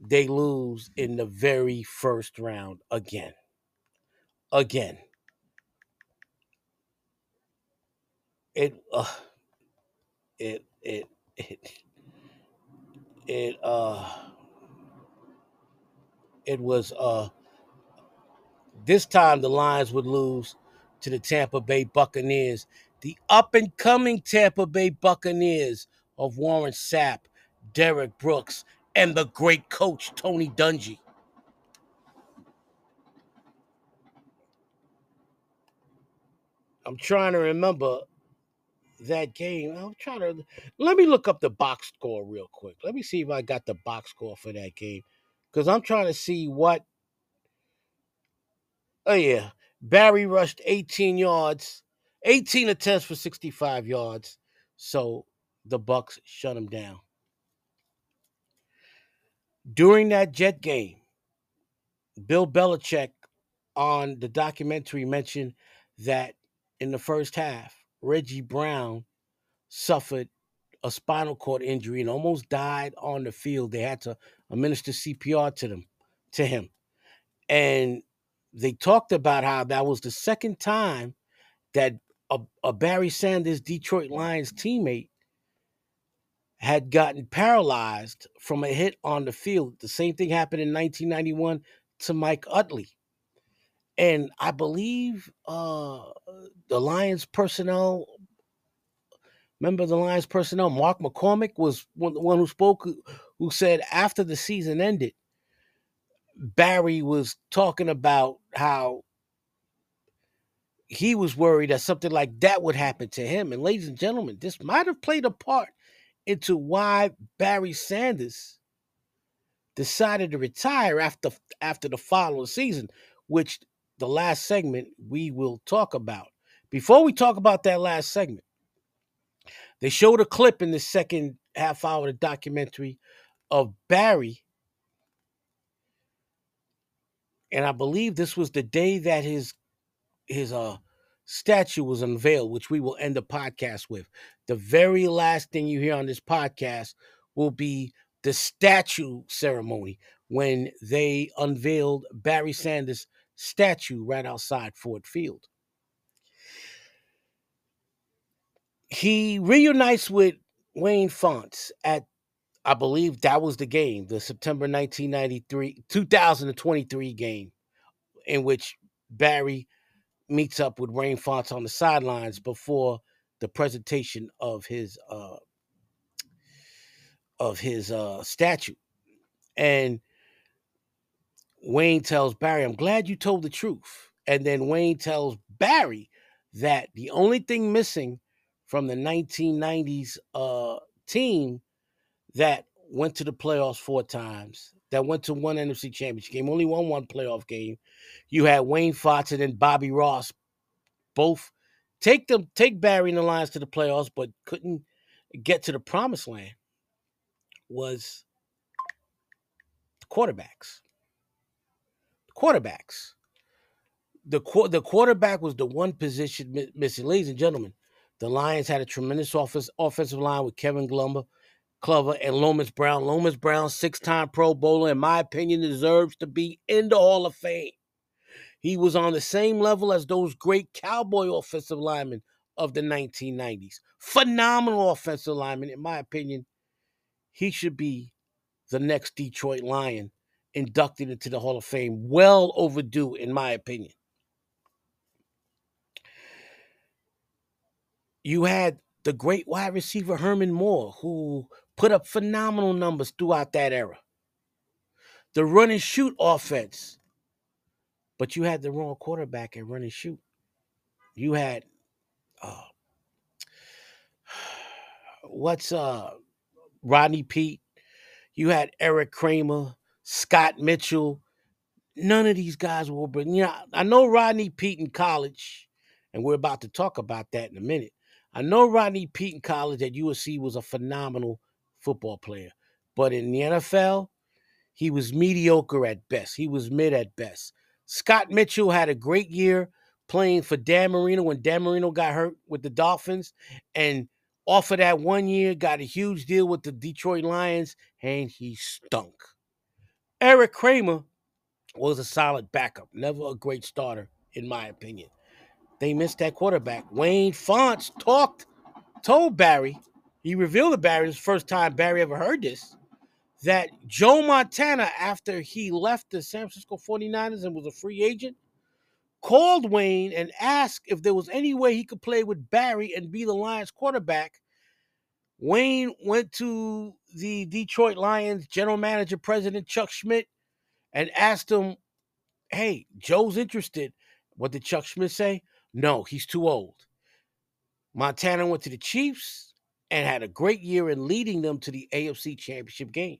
they lose in the very first round again. Again. It. Uh, it it it it uh it was uh this time the Lions would lose to the Tampa Bay Buccaneers, the up and coming Tampa Bay Buccaneers of Warren Sapp, Derrick Brooks, and the great coach Tony Dungy. I'm trying to remember that game. I'm trying to let me look up the box score real quick. Let me see if I got the box score for that game. Because I'm trying to see what Oh yeah. Barry rushed 18 yards, 18 attempts for 65 yards. So the Bucks shut him down. During that Jet game, Bill Belichick on the documentary mentioned that in the first half, Reggie Brown suffered a spinal cord injury and almost died on the field. They had to administer CPR to them, to him. And they talked about how that was the second time that a, a Barry Sanders Detroit Lions teammate had gotten paralyzed from a hit on the field. The same thing happened in 1991 to Mike Utley. And I believe uh, the Lions personnel, member of the Lions personnel, Mark McCormick was the one who spoke, who said after the season ended, Barry was talking about how he was worried that something like that would happen to him. And ladies and gentlemen, this might have played a part into why Barry Sanders decided to retire after after the following season, which the last segment we will talk about. Before we talk about that last segment, they showed a clip in the second half hour of the documentary of Barry. And I believe this was the day that his his uh statue was unveiled, which we will end the podcast with. The very last thing you hear on this podcast will be the statue ceremony when they unveiled Barry Sanders' statue right outside Ford Field. He reunites with Wayne Fontes at, I believe that was the game, the September 1993, 2023 game, in which Barry meets up with Wayne Fontes on the sidelines before the presentation of his uh of his uh statue. And Wayne tells Barry, I'm glad you told the truth. And then Wayne tells Barry that the only thing missing from the 1990s uh, team that went to the playoffs four times, that went to one NFC championship game, only won one playoff game. You had Wayne Fontes and then Bobby Ross both take them, take Barry and the Lions to the playoffs, but couldn't get to the promised land was the quarterbacks. Quarterbacks. The, the quarterback was the one position missing. Ladies and gentlemen, the Lions had a tremendous offense, offensive line with Kevin Glumber, Clover, and Lomas Brown. Lomas Brown, six-time Pro Bowler, in my opinion, deserves to be in the Hall of Fame. He was on the same level as those great Cowboy offensive linemen of the 1990s. Phenomenal offensive lineman, in my opinion. He should be the next Detroit Lion inducted into the Hall of Fame. Well overdue, in my opinion. You had the great wide receiver Herman Moore, who put up phenomenal numbers throughout that era. The run and shoot offense, but you had the wrong quarterback at run and shoot. You had uh, what's uh Rodney Peete? you had Eric Kramer, Scott Mitchell. None of these guys will but you know, I know Rodney Peete in college, and we're about to talk about that in a minute. I know Rodney Peete in college at USC was a phenomenal football player, but in the NFL, he was mediocre at best. He was mid at best. Scott Mitchell had a great year playing for Dan Marino when Dan Marino got hurt with the Dolphins, and off of that one year, got a huge deal with the Detroit Lions, and he stunk. Eric Kramer was a solid backup, never a great starter, in my opinion they missed that quarterback. Wayne Fontes talked, told Barry, he revealed to Barry, the first time Barry ever heard this, that Joe Montana, after he left the San Francisco 49ers and was a free agent, called Wayne and asked if there was any way he could play with Barry and be the Lions quarterback. Wayne went to the Detroit Lions general manager, president Chuck Schmidt, and asked him, Hey, Joe's interested. What did Chuck Schmidt say? No, he's too old. Montana went to the Chiefs and had a great year in leading them to the AFC Championship game.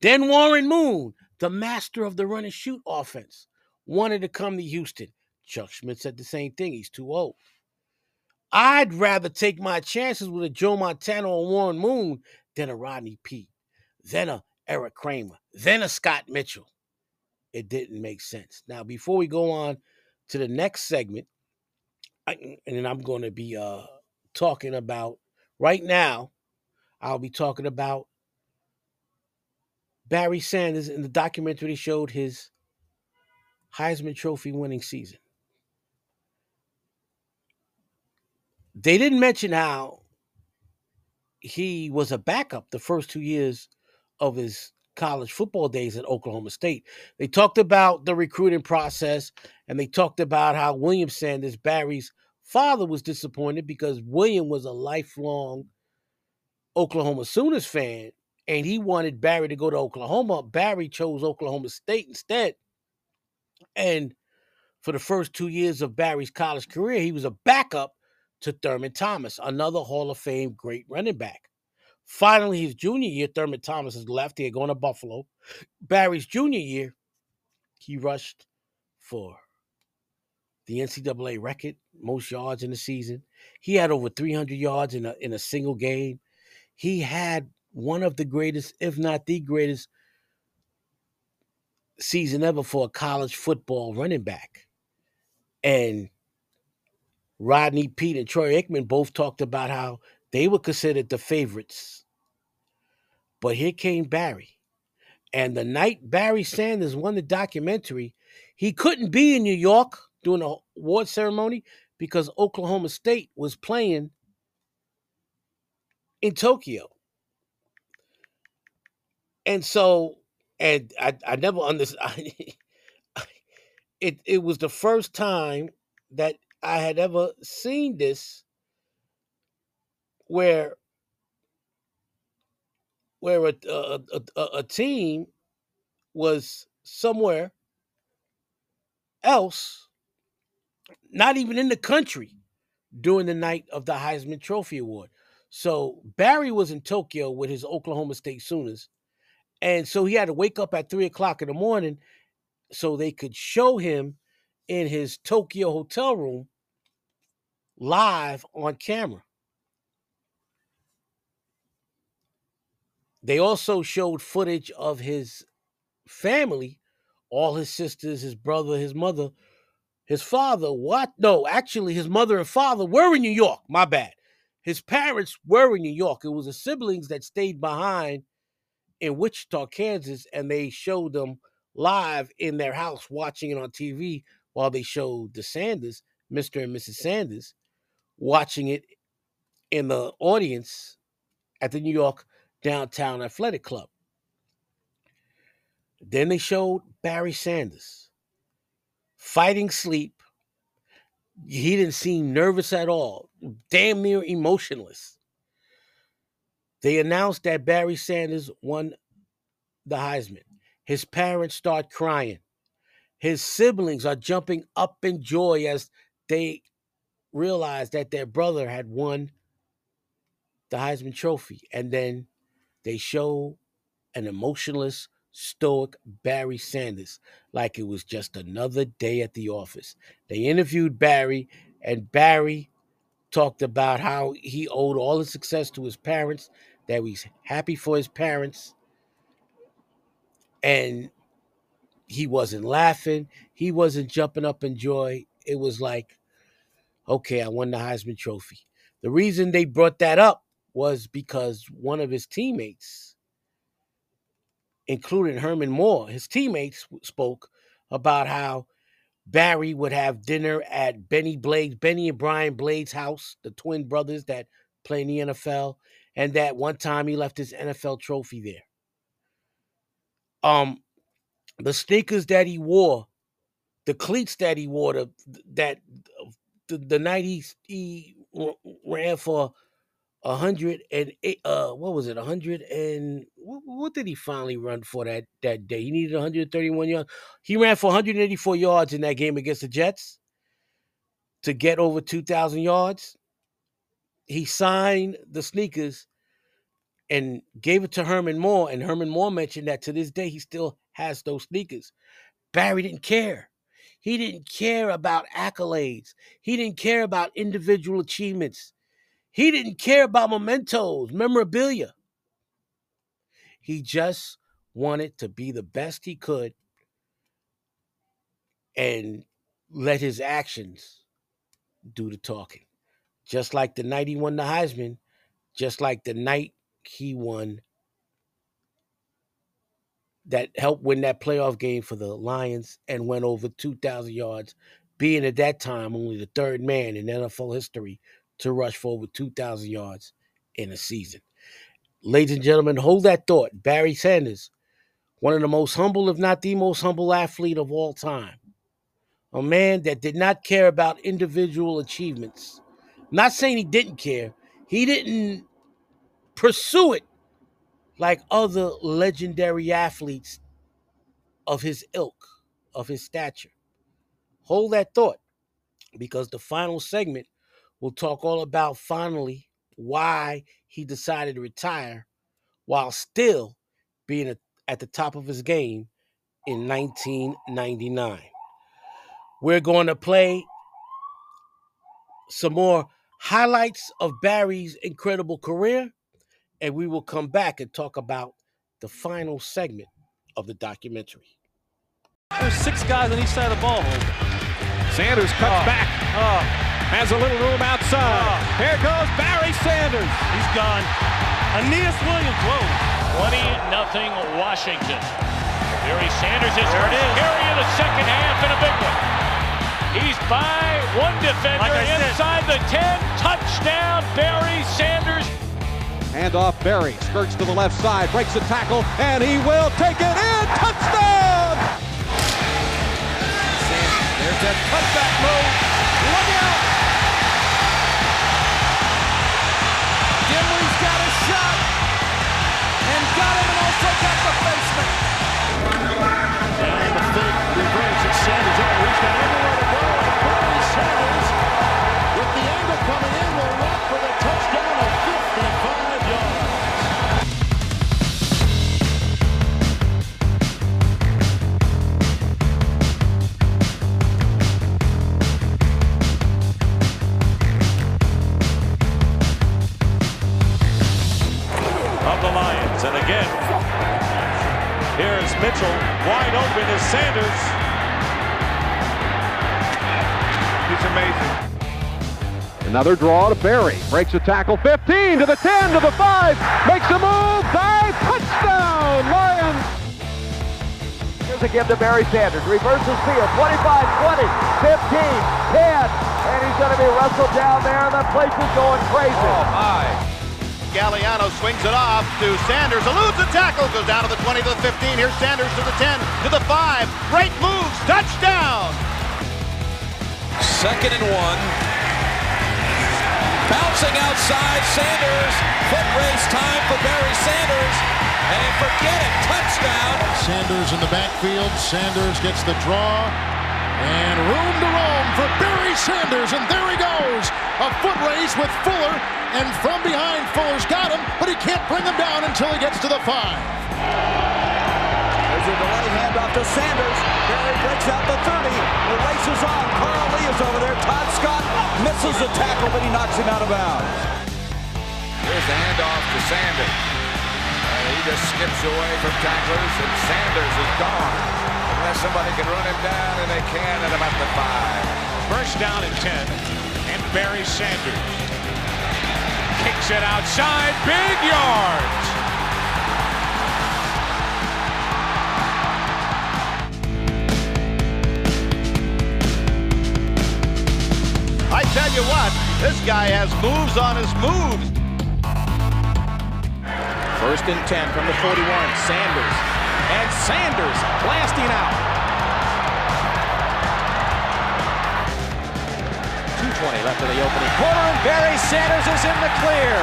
Then Warren Moon, the master of the run and shoot offense, wanted to come to Houston. Chuck Schmidt said the same thing. He's too old. I'd rather take my chances with a Joe Montana or Warren Moon than a Rodney Peete, then a Eric Kramer, then a Scott Mitchell. It didn't make sense. Now, before we go on to the next segment, I, and then I'm going to be uh, talking about right now. I'll be talking about Barry Sanders in the documentary showed his Heisman Trophy winning season. They didn't mention how he was a backup the first two years of his college football days at Oklahoma State. They talked about the recruiting process and they talked about how William Sanders, Barry's father, was disappointed because William was a lifelong Oklahoma Sooners fan and he wanted Barry to go to Oklahoma. Barry chose Oklahoma State instead. And for the first two years of Barry's college career, he was a backup to Thurman Thomas, another Hall of Fame great running back. Finally, his junior year, Thurman Thomas has left. He had gone to Buffalo. Barry's junior year, he rushed for the NCAA record, most yards in the season. He had over 300 yards in a in a single game. He had one of the greatest, if not the greatest, season ever for a college football running back. And Rodney Peete and Troy Aikman both talked about how they were considered the favorites. But here came Barry. And the night Barry Sanders won the documentary, he couldn't be in New York during the award ceremony because Oklahoma State was playing in Tokyo. And so, and I, I never understood. it it was the first time that I had ever seen this where where a a, a, a team was somewhere else, not even in the country, during the night of the Heisman Trophy Award. So Barry was in Tokyo with his Oklahoma State Sooners, and so he had to wake up at three o'clock in the morning so they could show him in his Tokyo hotel room live on camera. They also showed footage of his family, all his sisters, his brother, his mother, his father. What? No, actually, his mother and father were in New York. My bad. His parents were in New York. It was the siblings that stayed behind in Wichita, Kansas, and they showed them live in their house watching it on TV while they showed the Sanders, Mr. and Mrs. Sanders, watching it in the audience at the New York Downtown Athletic Club. Then they showed Barry Sanders fighting sleep. He didn't seem nervous at all, damn near emotionless. They announced that Barry Sanders won the Heisman. His parents start crying. His siblings are jumping up in joy as they realize that their brother had won the Heisman Trophy. And then they show an emotionless, stoic Barry Sanders like it was just another day at the office. They interviewed Barry, and Barry talked about how he owed all the success to his parents, that he's happy for his parents, and he wasn't laughing, he wasn't jumping up in joy. It was like, okay, I won the Heisman Trophy. The reason they brought that up was because one of his teammates, including Herman Moore, his teammates spoke about how Barry would have dinner at Benny Blades, Benny and Brian Blades' house, the twin brothers that play in the NFL, and that one time he left his NFL trophy there. Um, the sneakers that he wore, the cleats that he wore, the, that the, the night he, he ran for a hundred and eight. Uh, what was it? A hundred and what, what, did he finally run for that that day? He needed 131 yards. He ran for 184 yards in that game against the Jets to get over 2,000 yards. He signed the sneakers and gave it to Herman Moore. And Herman Moore mentioned that to this day he still has those sneakers. Barry didn't care. He didn't care about accolades. He didn't care about individual achievements. He didn't care about mementos, memorabilia. He just wanted to be the best he could and let his actions do the talking. Just like the night he won the Heisman, just like the night he won that helped win that playoff game for the Lions and went over 2,000 yards, being at that time only the third man in NFL history to rush for over 2,000 yards in a season. Ladies and gentlemen, hold that thought. Barry Sanders, one of the most humble, if not the most humble athlete of all time. A man that did not care about individual achievements. not saying he didn't care, he didn't pursue it like other legendary athletes of his ilk, of his stature. Hold that thought because the final segment We'll talk all about finally why he decided to retire while still being at the top of his game in 1999. We're going to play some more highlights of Barry's incredible career, and we will come back and talk about the final segment of the documentary. There's six guys on each side of the ball. Sanders cuts Oh. back. Oh. Has a little room outside. Ah. Here goes Barry Sanders. He's gone. Aeneas Williams, whoa. 20 nothing Washington. Barry Sanders is There it is. carry in the second half and a big one. He's by one defender Like I said. inside the 10. Touchdown, Barry Sanders. Hand off Barry. Skirts to the left side. Breaks a tackle. And he will take it in. Touchdown! There's that cutback move. Look out! Dimley's got a shot. And got him Mitchell. Wide open is Sanders. He's amazing. Another draw to Barry. Breaks a tackle. 15 to the 10 to the 5. Makes a move. Dive. Touchdown. Lions. Here's a give to Barry Sanders. Reverses field. 25, 20, 15, 10. And he's going to be wrestled down there. The place is going crazy. Oh, my. Gagliano swings it off to Sanders. Eludes the tackle. Goes down to the 20 to the 15. Here's Sanders to the 10 to the 5. Great moves. Touchdown. Second and one. Bouncing outside, Sanders. Foot race time for Barry Sanders. And forget it, touchdown. Sanders in the backfield. Sanders gets the draw. And room to roam for Barry Sanders. And there he goes. A foot race with Fuller. And from behind, Fuller's got him, but he can't bring him down until he gets to the five. There's a delay handoff to Sanders. Barry breaks out the 30. The race is on. Carl Lee is over there. Todd Scott misses the tackle, but he knocks him out of bounds. Here's the handoff to Sanders. And he just skips away from tacklers, and Sanders is gone. Unless somebody can run him down, and they can at about the five. First down and 10. And Barry Sanders kicks it outside. Big yards. I tell you what, this guy has moves on his moves. First and 10 from the 41. Sanders. And Sanders blasting out. 2.20 left of the opening quarter, and Barry Sanders is in the clear.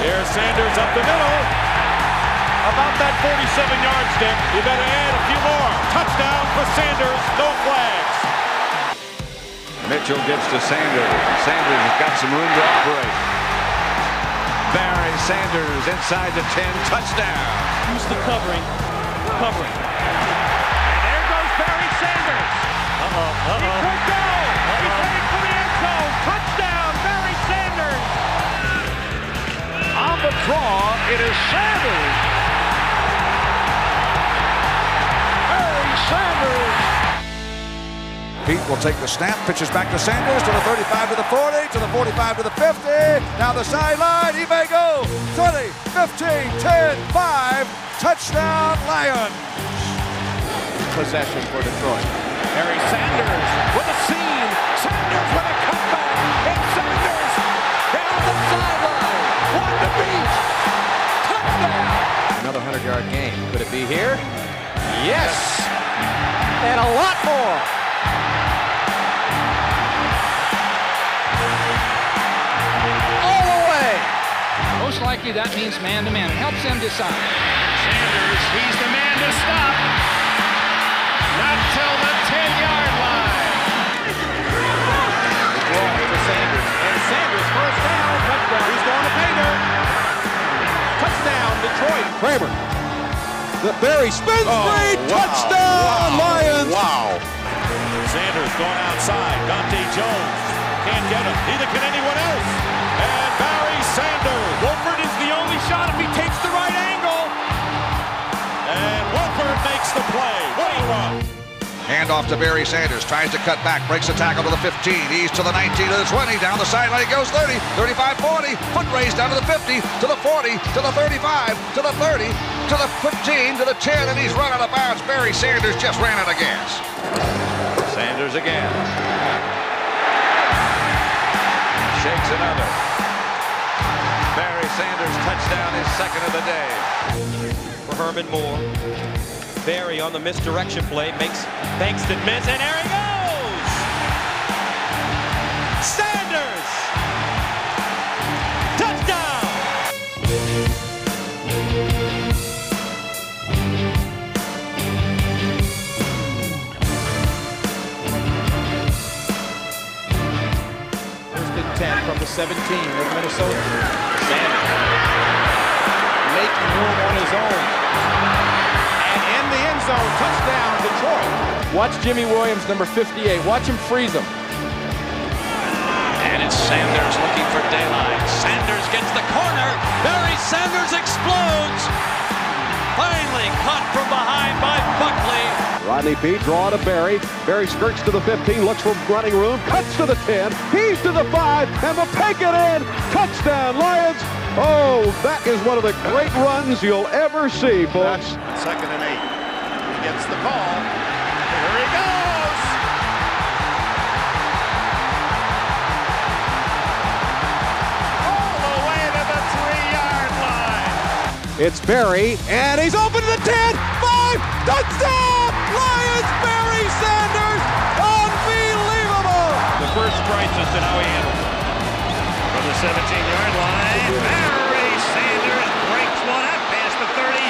Here's Sanders up the middle. About that 47-yard stick. You better add a few more. Touchdown for Sanders. No flags. Mitchell gets to Sanders. Sanders has got some room to operate. Barry Sanders inside the 10, touchdown. Who's the covering? Covering. And there goes Barry Sanders. Uh-oh, uh-oh. He could go. He's heading for the end zone. Touchdown, Barry Sanders. On the draw, it is Sanders. Barry Sanders. Peete will take the snap, pitches back to Sanders to the 35 to the 40 to the 45 to the 50. Down the sideline, he may go 20, 15, 10, 5. Touchdown, Lions. Possession for Detroit. Barry Sanders with a seam. Sanders with a cutback. And Sanders down the sideline. One to beat. Touchdown. Another 100-yard game. Could it be here? Yes. And a lot more. Likely that means man-to-man. It helps them decide. Sanders, he's the man to stop. Not till the 10-yard line. Draw to Sanders. And Sanders first down. Touchdown. He's going to pay Painter. Touchdown, Detroit. Kramer. The Barry spins Oh, free. wow. Touchdown, Wow. Lions. Wow. Sanders going outside. Dante Jones can't get him. Neither can anyone else. And Barry Sanders. Shot if he takes the right angle. And Wolford makes the play. What a run. Handoff to Barry Sanders. Tries to cut back. Breaks the tackle to the 15. He's to the 19, to the 20. Down the sideline. He goes 30, 35, 40. Foot race down to the 50, to the 40, to the 35, to the 30, to the 15, to the 10. And he's run out of bounds. Barry Sanders just ran out of gas. Sanders again. Shakes another. Barry Sanders touchdown his second of the day. For Herman Moore. Barry on the misdirection play makes Bankston miss, and there he goes! Sanders! Touchdown! The 17 of Minnesota. Sanders making room on his own. And in the end zone, touchdown, Detroit. Watch Jimmy Williams, number 58. Watch him freeze him. And it's Sanders looking for daylight. Sanders gets the corner. Barry Sanders explodes. Finally caught from behind by Buckley. Rodney Peete draw to Barry. Barry skirts to the 15, looks for running room, cuts to the 10, he's to the 5, and the pick it in. Touchdown, Lions. Oh, that is one of the great runs you'll ever see, folks. Second and eight. He gets the call. It's Barry, and he's open to the 10, 5, touchdown! Lions, Barry Sanders! Unbelievable! The first crisis and how he handled it. From the 17-yard line, Barry Sanders breaks one up past the 30.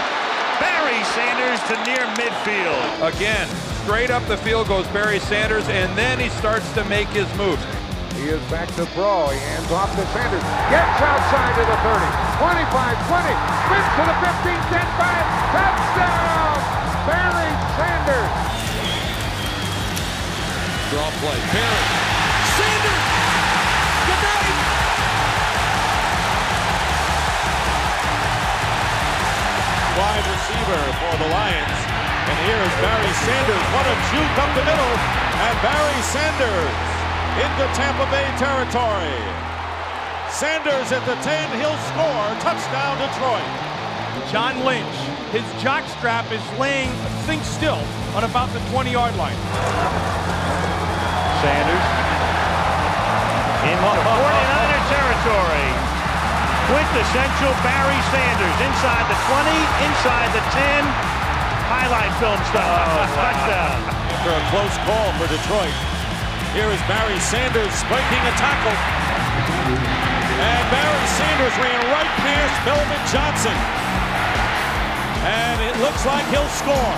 Barry Sanders to near midfield. Again, straight up the field goes Barry Sanders, and then he starts to make his moves. He is back to throw. He hands off to Sanders. Gets outside to the 30. 25, 20. Spins to the 15, 10, 5. Touchdown! Barry Sanders. Draw play. Barry. Sanders! Good night! Wide receiver for the Lions. And here is Barry Sanders. What a juke up the middle. And Barry Sanders into Tampa Bay territory. Sanders at the 10. He'll score. Touchdown Detroit. John Lynch, his jockstrap is laying think still on about the 20-yard line. Sanders in 49er territory. Quintessential Barry Sanders inside the 20, inside the 10. Highlight film stuff. Oh, Touchdown. After a close call for Detroit. Here is Barry Sanders breaking a tackle. And Sanders ran right past Melvin Johnson. And it looks like he'll score.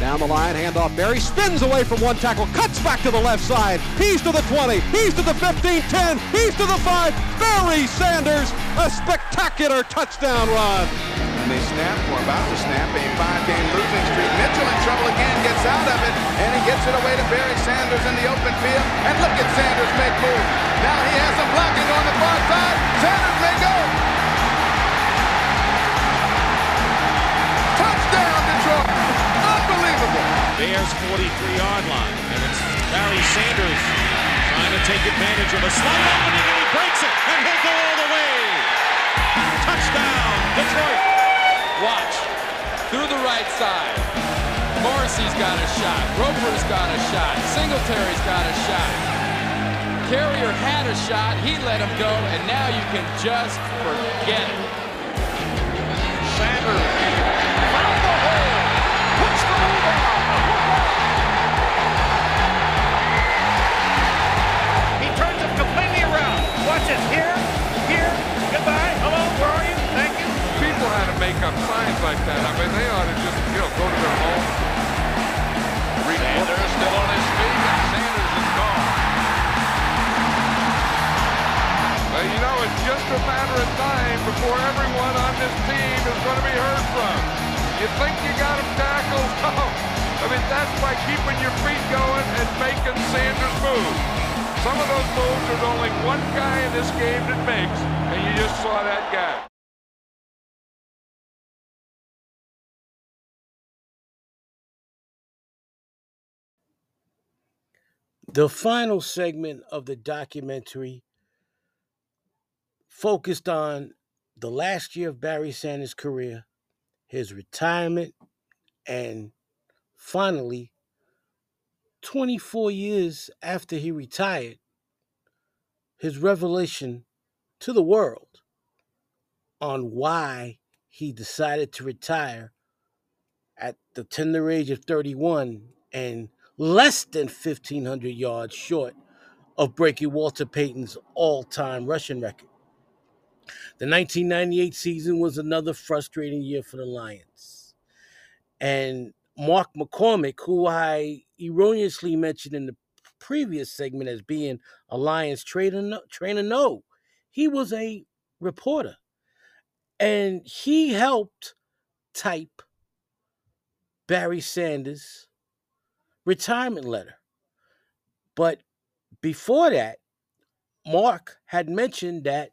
Down the line, handoff. Barry spins away from one tackle, cuts back to the left side. He's to the 20, he's to the 15, 10, he's to the 5. Barry Sanders, a spectacular touchdown run. They snap, or about to snap, a five-game losing streak. Mitchell in trouble again, gets out of it, and he gets it away to Barry Sanders in the open field. And look at Sanders make move. Now he has some blocking on the far side. Sanders may go. Touchdown, Detroit. Unbelievable. Bears 43-yard line. And it's Barry Sanders trying to take advantage of a slight opening, and he breaks it, and he'll go all the way. Touchdown, Detroit. Watch. Through the right side. Morrissey's got a shot. Roper's got a shot. Singletary's got a shot. Carrier had a shot. He let him go, and now you can just forget it. Make up signs like that. I mean, they ought to just, you know, go to their home. Sanders still on his feet, and Sanders is gone. Well, you know, it's just a matter of time before everyone on this team is going to be heard from. You think you got him tackled? No. I mean, that's by keeping your feet going and making Sanders move. some of those moves there's only one guy in this game that makes, and you just saw that guy. The final segment of the documentary focused on the last year of Barry Sanders' career, his retirement, and finally, 24 years after he retired, his revelation to the world on why he decided to retire at the tender age of 31 and less than 1,500 yards short of breaking Walter Payton's all time rushing record. The 1998 season was another frustrating year for the Lions. And Mark McCormick, who I erroneously mentioned in the previous segment as being a Lions trainer, trainer no, he was a reporter. And he helped type Barry Sanders' retirement letter. But before that, Mark had mentioned that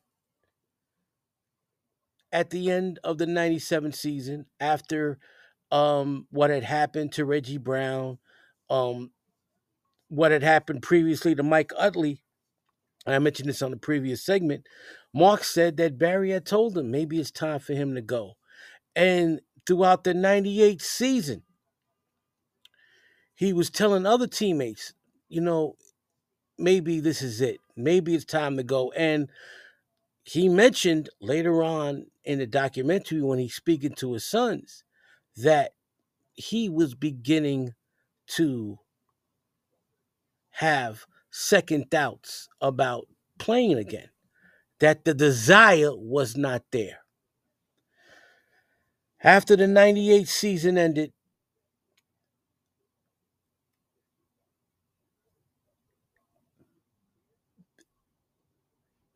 at the end of the 97 season, after um, what had happened to Reggie Brown, um, what had happened previously to Mike Utley, and I mentioned this on the previous segment, Mark said that Barry had told him maybe it's time for him to go. And throughout the 98 season, he was telling other teammates, you know, maybe this is it. Maybe it's time to go. And he mentioned later on in the documentary when he's speaking to his sons that he was beginning to have second doubts about playing again, that the desire was not there. After the 98 season ended,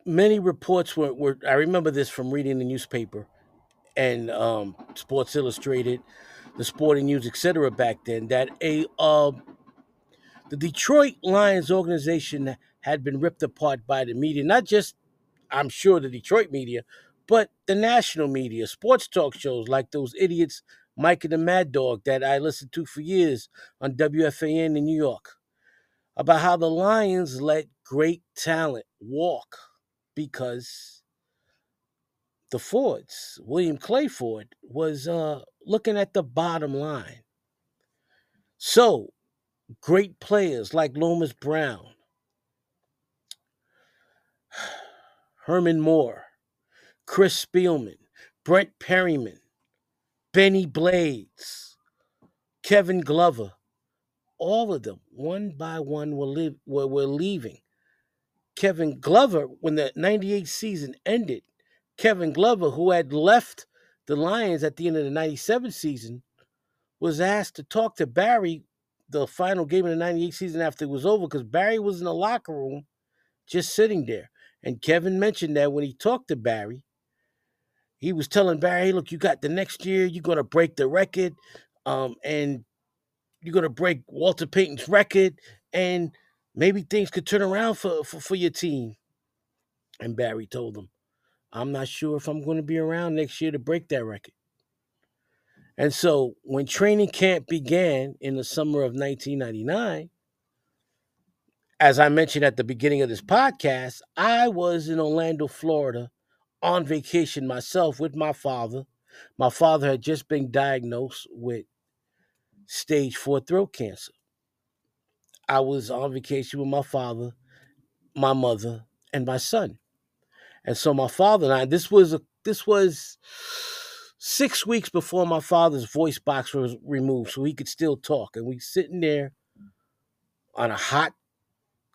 many reports were, were I remember this from reading the newspaper and um, Sports Illustrated, the Sporting News, etc. Back then, that a uh, the Detroit Lions organization had been ripped apart by the media, not just I'm sure the Detroit media, but the national media, sports talk shows like those idiots, Mike and the Mad Dog, that I listened to for years on WFAN in New York, about how the Lions let great talent walk because the Fords, William Clay Ford, was uh, looking at the bottom line. So, great players like Lomas Brown, Herman Moore, Chris Spielman, Brent Perriman, Benny Blades, Kevin Glover, all of them, one by one, were, li- were, were leaving. Kevin Glover, when the 98 season ended, Kevin Glover, who had left the Lions at the end of the 97 season, was asked to talk to Barry the final game of the 98 season after it was over because Barry was in the locker room just sitting there. And Kevin mentioned that when he talked to Barry, he was telling Barry, hey, look, you got the next year, you're going to break the record, um, and you're going to break Walter Payton's record, and maybe things could turn around for, for, for your team. And Barry told him, I'm not sure if I'm going to be around next year to break that record. And so when training camp began in the summer of 1999, as I mentioned at the beginning of this podcast, I was in Orlando, Florida on vacation myself with my father. My father had just been diagnosed with stage four throat cancer. I was on vacation with my father, my mother, and my son. And so my father and I, this was a this was six weeks before my father's voice box was removed, so he could still talk. And we sitting there on a hot,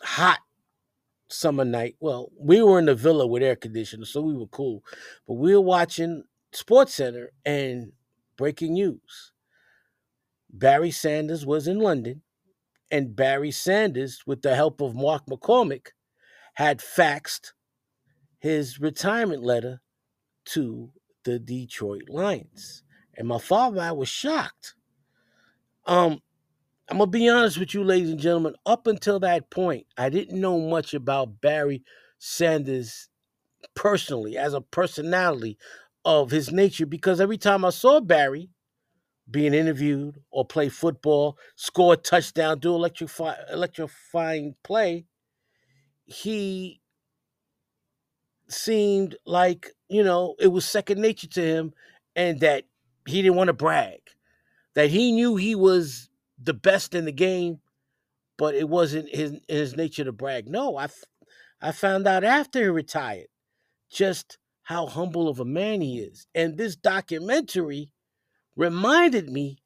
hot summer night. Well, we were in the villa with air conditioning, so we were cool. But we were watching Sports Center and breaking news. Barry Sanders was in London, and Barry Sanders, with the help of Mark McCormick, had faxed his retirement letter to the Detroit Lions. And my father I was shocked. Um, I'm gonna be honest with you, ladies and gentlemen. Up until that point, I didn't know much about Barry Sanders personally, as a personality of his nature, because every time I saw Barry being interviewed or play football, score a touchdown, do electrify, electrifying play, he seemed like you know it was second nature to him, and that he didn't want to brag, that he knew he was the best in the game, but it wasn't his his nature to brag. No, I I found out after he retired just how humble of a man he is. And this documentary reminded me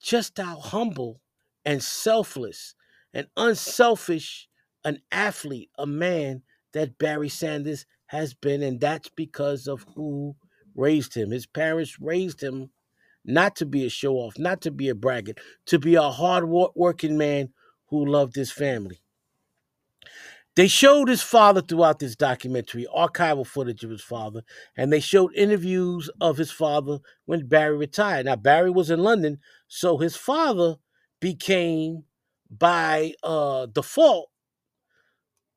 just how humble and selfless and unselfish an athlete, a man that Barry Sanders has been. And that's because of who raised him. His parents raised him not to be a show off, not to be a braggart, to be a hard working man who loved his family. They showed his father throughout this documentary, archival footage of his father, and they showed interviews of his father when Barry retired. Now, Barry was in London, so his father became, by uh, default,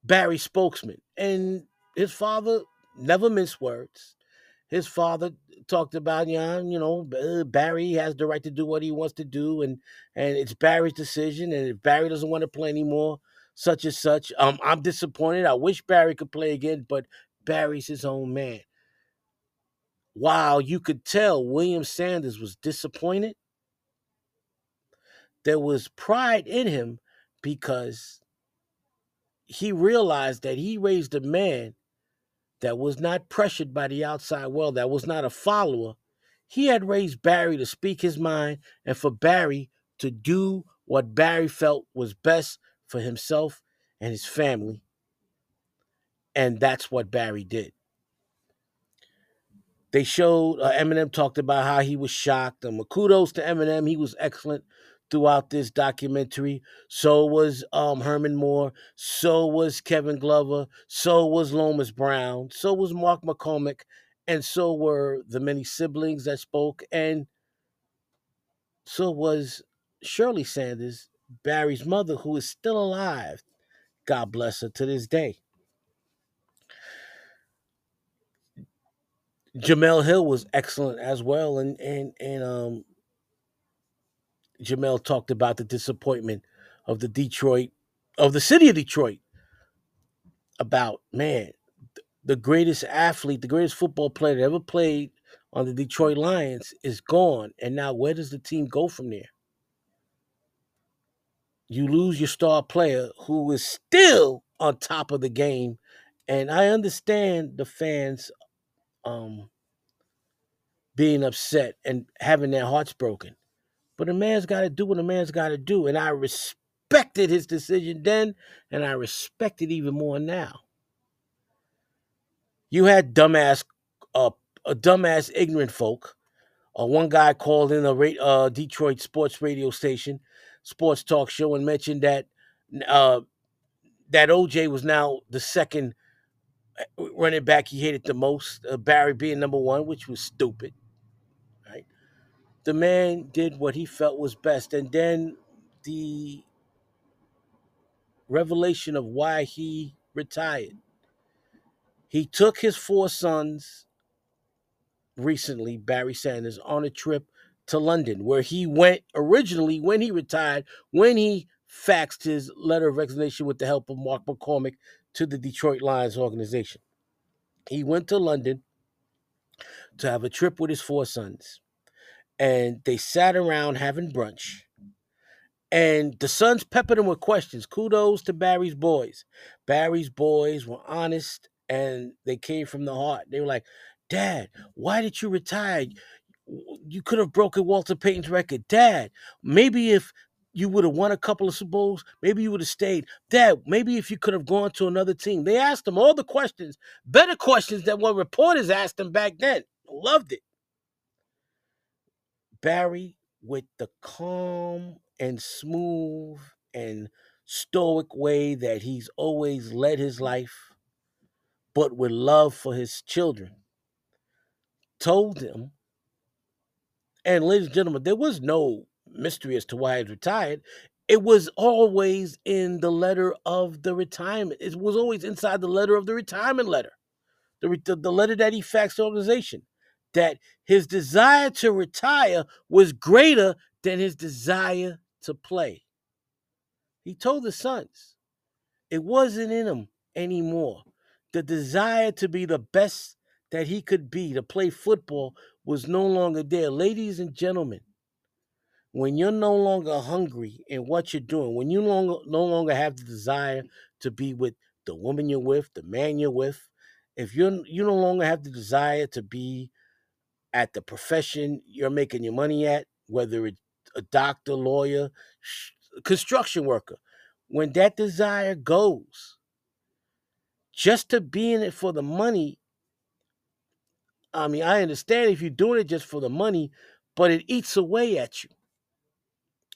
Barry's spokesman. And his father never minced words. His father talked about, yeah, you know, Barry has the right to do what he wants to do, and and it's Barry's decision. And if Barry doesn't want to play anymore, such and such. Um, I'm disappointed. I wish Barry could play again, but Barry's his own man. While you could tell William Sanders was disappointed, there was pride in him because he realized that he raised a man that was not pressured by the outside world, that was not a follower. He had raised Barry to speak his mind and for Barry to do what Barry felt was best for himself and his family. And that's what Barry did. They showed uh, Eminem talked about how he was shocked. And kudos to Eminem, he was excellent throughout this documentary. So was um, Herman Moore. So was Kevin Glover. So was Lomas Brown. So was Mark McCormick. And so were the many siblings that spoke. And so was Shirley Sanders, Barry's mother, who is still alive. God bless her to this day. Jemele Hill was excellent as well, and and and um, Jemele talked about the disappointment of the Detroit, of the city of Detroit, about man, the greatest athlete, the greatest football player that ever played on the Detroit Lions is gone, and now where does the team go from there? You lose your star player who is still on top of the game. And I understand the fans um, being upset and having their hearts broken. But a man's got to do what a man's got to do. And I respected his decision then, and I respect it even more now. You had dumbass, uh, a dumbass, ignorant folk. Uh, one guy called in a uh, Detroit sports radio station sports talk show and mentioned that uh, that OJ was now the second uh, running back he hated the most, uh, Barry being number one, which was stupid. Right? The man did what he felt was best, and then the revelation of why he retired. He took his four sons recently, Barry Sanders, on a trip to London, where he went originally when he retired, when he faxed his letter of resignation with the help of Mark McCormick to the Detroit Lions organization. He went to London to have a trip with his four sons, and they sat around having brunch. And the sons peppered him with questions. Kudos to Barry's boys. Barry's boys were honest and they came from the heart. They were like, Dad, why did you retire? You could have broken Walter Payton's record. Dad, maybe if you would have won a couple of Super Bowls, maybe you would have stayed. Dad, maybe if you could have gone to another team. They asked him all the questions, better questions than what reporters asked him back then. Loved it. Barry, with the calm and smooth and stoic way that he's always led his life, but with love for his children, told them and ladies and gentlemen, there was no mystery as to why he retired. It was always in the letter of the retirement. It was always inside the letter of the retirement letter, the, the, the letter that he faxed the organization, that his desire to retire was greater than his desire to play. He told his sons it wasn't in him anymore. The desire to be the best that he could be, to play football, was no longer there. Ladies and gentlemen, when you're no longer hungry in what you're doing, when you longer, no longer have the desire to be with the woman you're with, the man you're with, if you're you no longer have the desire to be at the profession you're making your money at, whether it's a doctor, lawyer, construction worker, when that desire goes, just to be in it for the money. I mean, I understand if you're doing it just for the money, but it eats away at you.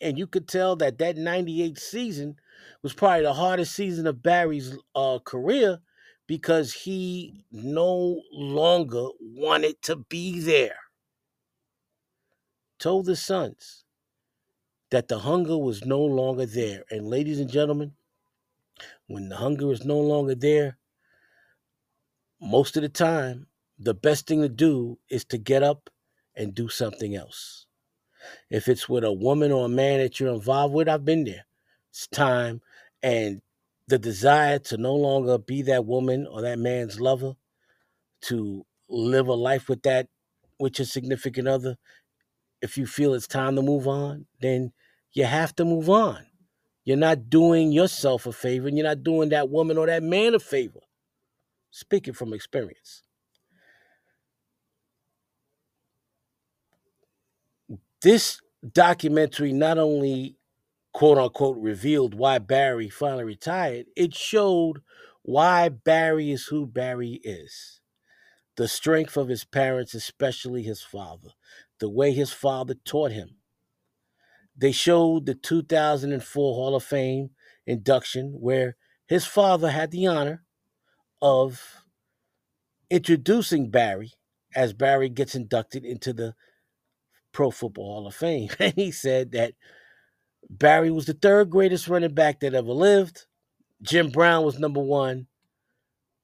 And you could tell that that 98 season was probably the hardest season of Barry's uh, career because he no longer wanted to be there. Told the sons that the hunger was no longer there. And ladies and gentlemen, when the hunger is no longer there, most of the time, the best thing to do is to get up and do something else. If it's with a woman or a man that you're involved with, I've been there. It's time and the desire to no longer be that woman or that man's lover, to live a life with that, with your significant other. If you feel it's time to move on, then you have to move on. You're not doing yourself a favor and you're not doing that woman or that man a favor. Speaking from experience. This documentary not only quote unquote revealed why Barry finally retired, it showed why Barry is who Barry is. The strength of his parents, especially his father, the way his father taught him. They showed the 2004 Hall of Fame induction where his father had the honor of introducing Barry as Barry gets inducted into the Pro Football Hall of Fame. And he said that Barry was the third greatest running back that ever lived. Jim Brown was number one.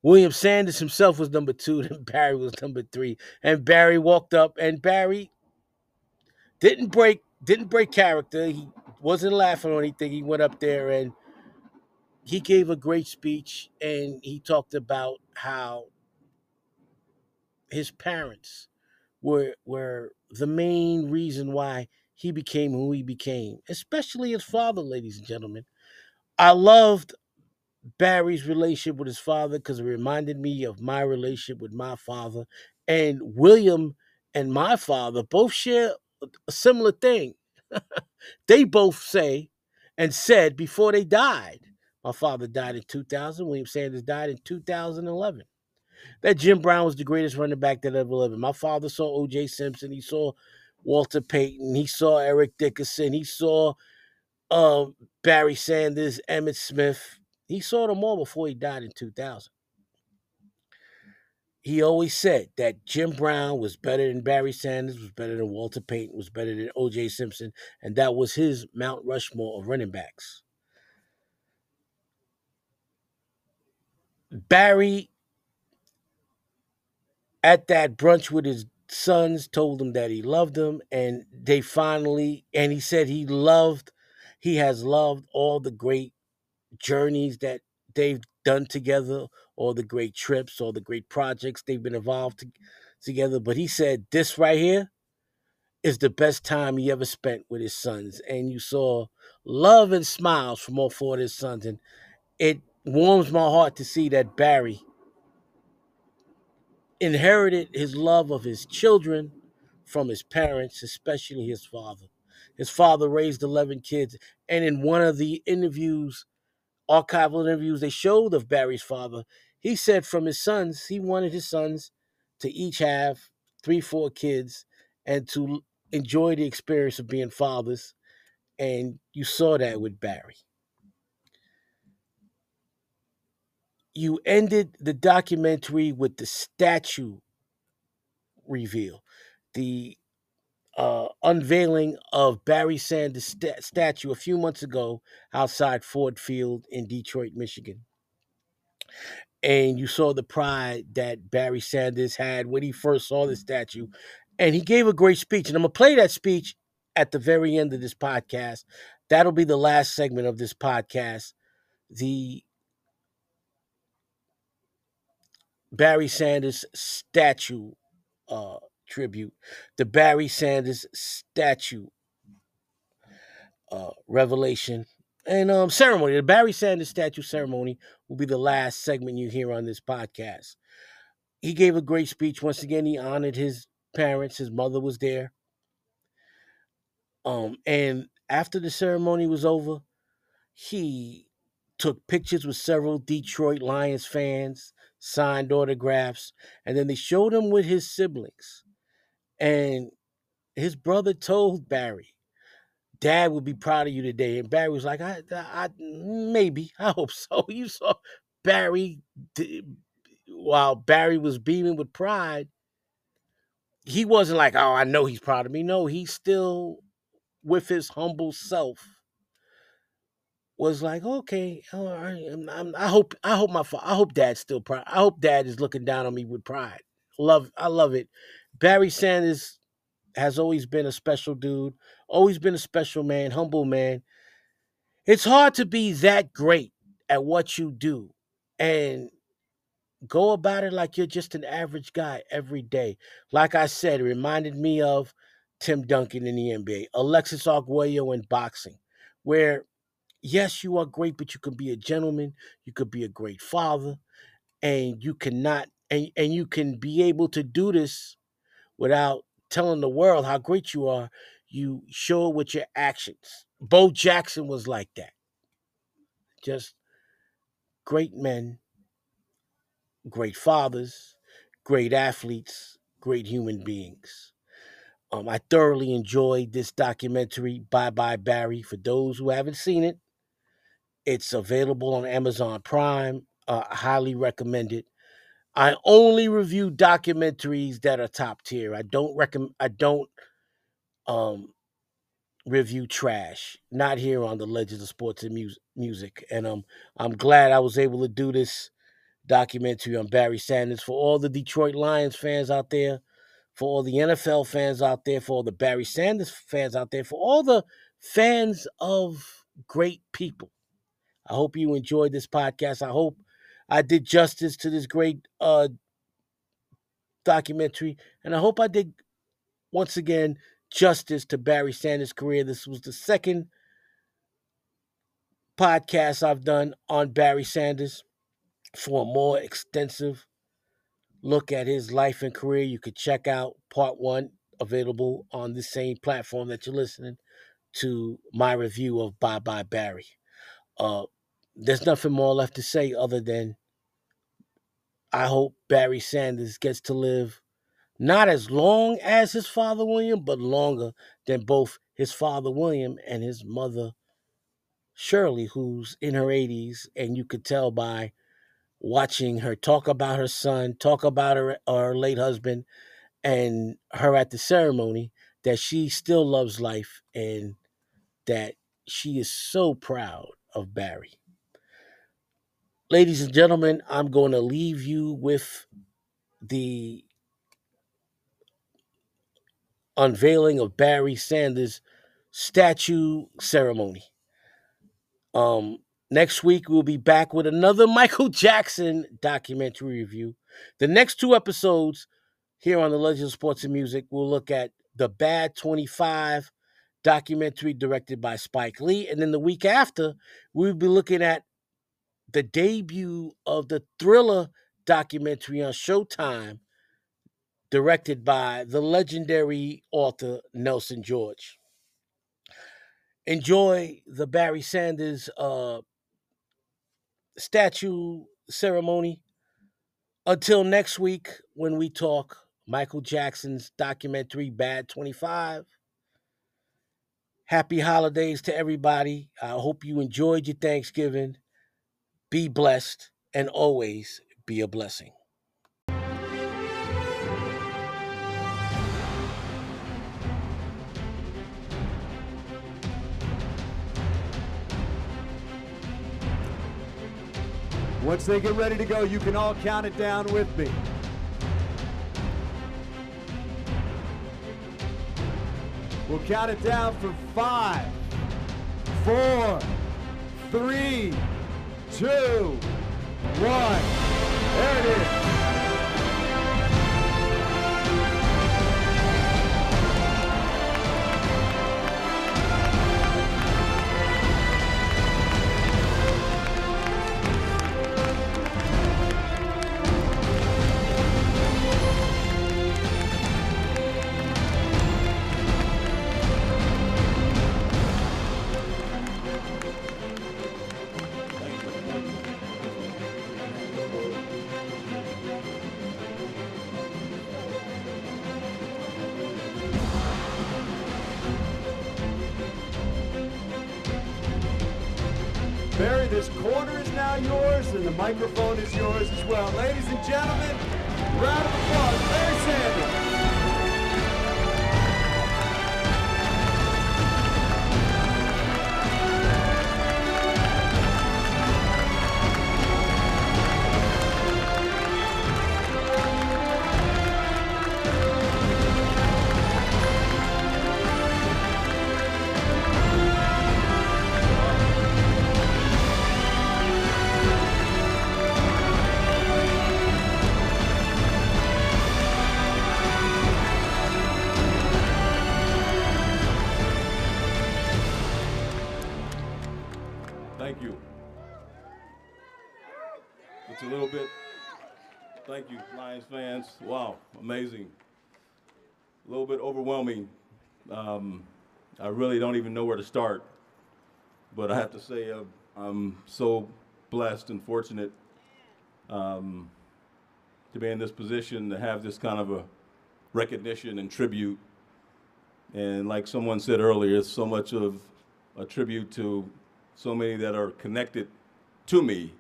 William Sanders himself was number two. Then Barry was number three. And Barry walked up, and Barry didn't break didn't break character. He wasn't laughing or anything. He went up there and he gave a great speech, and he talked about how his parents were were the main reason why he became who he became, especially his father, ladies and gentlemen. I loved Barry's relationship with his father because it reminded me of my relationship with my father. And William and my father both share a similar thing. they both say and said before they died. My father died in 2000. William Sanders died in 2011. That Jim Brown was the greatest running back that ever lived. My father saw O.J. Simpson. He saw Walter Payton. He saw Eric Dickerson. He saw uh, Barry Sanders, Emmitt Smith. He saw them all before he died in 2000. He always said that Jim Brown was better than Barry Sanders, was better than Walter Payton, was better than O.J. Simpson, and that was his Mount Rushmore of running backs. Barry, at that brunch with his sons, told them that he loved them, and they finally, and he said he loved, he has loved all the great journeys that they've done together, all the great trips, all the great projects they've been involved to, together. But he said this right here is the best time he ever spent with his sons, and you saw love and smiles from all four of his sons, and it warms my heart to see that Barry inherited his love of his children from his parents, especially his father. His father raised 11 kids, and in one of the interviews, archival interviews they showed of Barry's father, he said from his sons, he wanted his sons to each have three, four kids and to enjoy the experience of being fathers. And you saw that with Barry. You ended the documentary with the statue reveal. The uh, unveiling of Barry Sanders' st- statue a few months ago outside Ford Field in Detroit, Michigan. And you saw the pride that Barry Sanders had when he first saw the statue. And he gave a great speech. And I'm going to play that speech at the very end of this podcast. That'll be the last segment of this podcast. The Barry Sanders statue uh, tribute, the Barry Sanders statue uh, revelation and um, ceremony. The Barry Sanders statue ceremony will be the last segment you hear on this podcast. He gave a great speech. Once again, he honored his parents. His mother was there. Um, and after the ceremony was over, he took pictures with several Detroit Lions fans, signed autographs, and then they showed him with his siblings. And his brother told Barry, Dad would be proud of you today. And Barry was like, I, I, maybe, I hope so. You saw Barry, while Barry was beaming with pride, he wasn't like, oh, I know he's proud of me. No, he's still with his humble self was like, okay, oh, right, I'm, um, I'm, i hope, I hope my, I hope Dad's still proud. I hope Dad is looking down on me with pride. Love, I love it. Barry Sanders has always been a special dude, always been a special man, humble man. It's hard to be that great at what you do and go about it like you're just an average guy every day. Like I said, it reminded me of Tim Duncan in the NBA, Alexis Arguello in boxing, where yes, you are great, but you can be a gentleman, you could be a great father, and you cannot and, and you can be able to do this without telling the world how great you are. You show it with your actions. Bo Jackson was like that. Just great men, great fathers, great athletes, great human beings. Um, I thoroughly enjoyed this documentary, Bye Bye Barry. For those who haven't seen it, it's available on Amazon Prime. Uh, highly recommend it. I only review documentaries that are top tier. I don't recommend. I don't um, review trash. Not here on the Legends of Sports and Music. Music, and um, I'm glad I was able to do this documentary on Barry Sanders for all the Detroit Lions fans out there, for all the NFL fans out there, for all the Barry Sanders fans out there, for all the fans of great people. I hope you enjoyed this podcast. I hope I did justice to this great uh, documentary, and I hope I did once again justice to Barry Sanders' career. This was the second podcast I've done on Barry Sanders. For a more extensive look at his life and career, you could check out part one, available on the same platform that you're listening to my review of Bye Bye Barry. Uh, there's nothing more left to say other than I hope Barry Sanders gets to live not as long as his father William, but longer than both his father William and his mother Shirley, who's in her 80s, and you could tell by watching her talk about her son, talk about her, her late husband, and her at the ceremony that she still loves life and that she is so proud of Barry. Ladies and gentlemen, I'm going to leave you with the unveiling of Barry Sanders' statue ceremony. Um, next week we'll be back with another Michael Jackson documentary review. The next two episodes here on the Legend of Sports and Music we'll look at the Bad 25 documentary directed by Spike Lee, and then the week after we'll be looking at the debut of the thriller documentary on Showtime, directed by the legendary author Nelson George. Enjoy the Barry Sanders uh, statue ceremony. Until next week, when we talk Michael Jackson's documentary Bad 25. Happy holidays to everybody. I hope you enjoyed your Thanksgiving. Be blessed and always be a blessing. Once they get ready to go, you can all count it down with me. We'll count it down from five, four, three, two, one. There it is. It's a little bit. Thank you, Lions fans. Wow, amazing. A little bit overwhelming. Um, I really don't even know where to start. But I have to say, uh, I'm so blessed and fortunate um, to be in this position to have this kind of a recognition and tribute. And like someone said earlier, it's so much of a tribute to so many that are connected to me.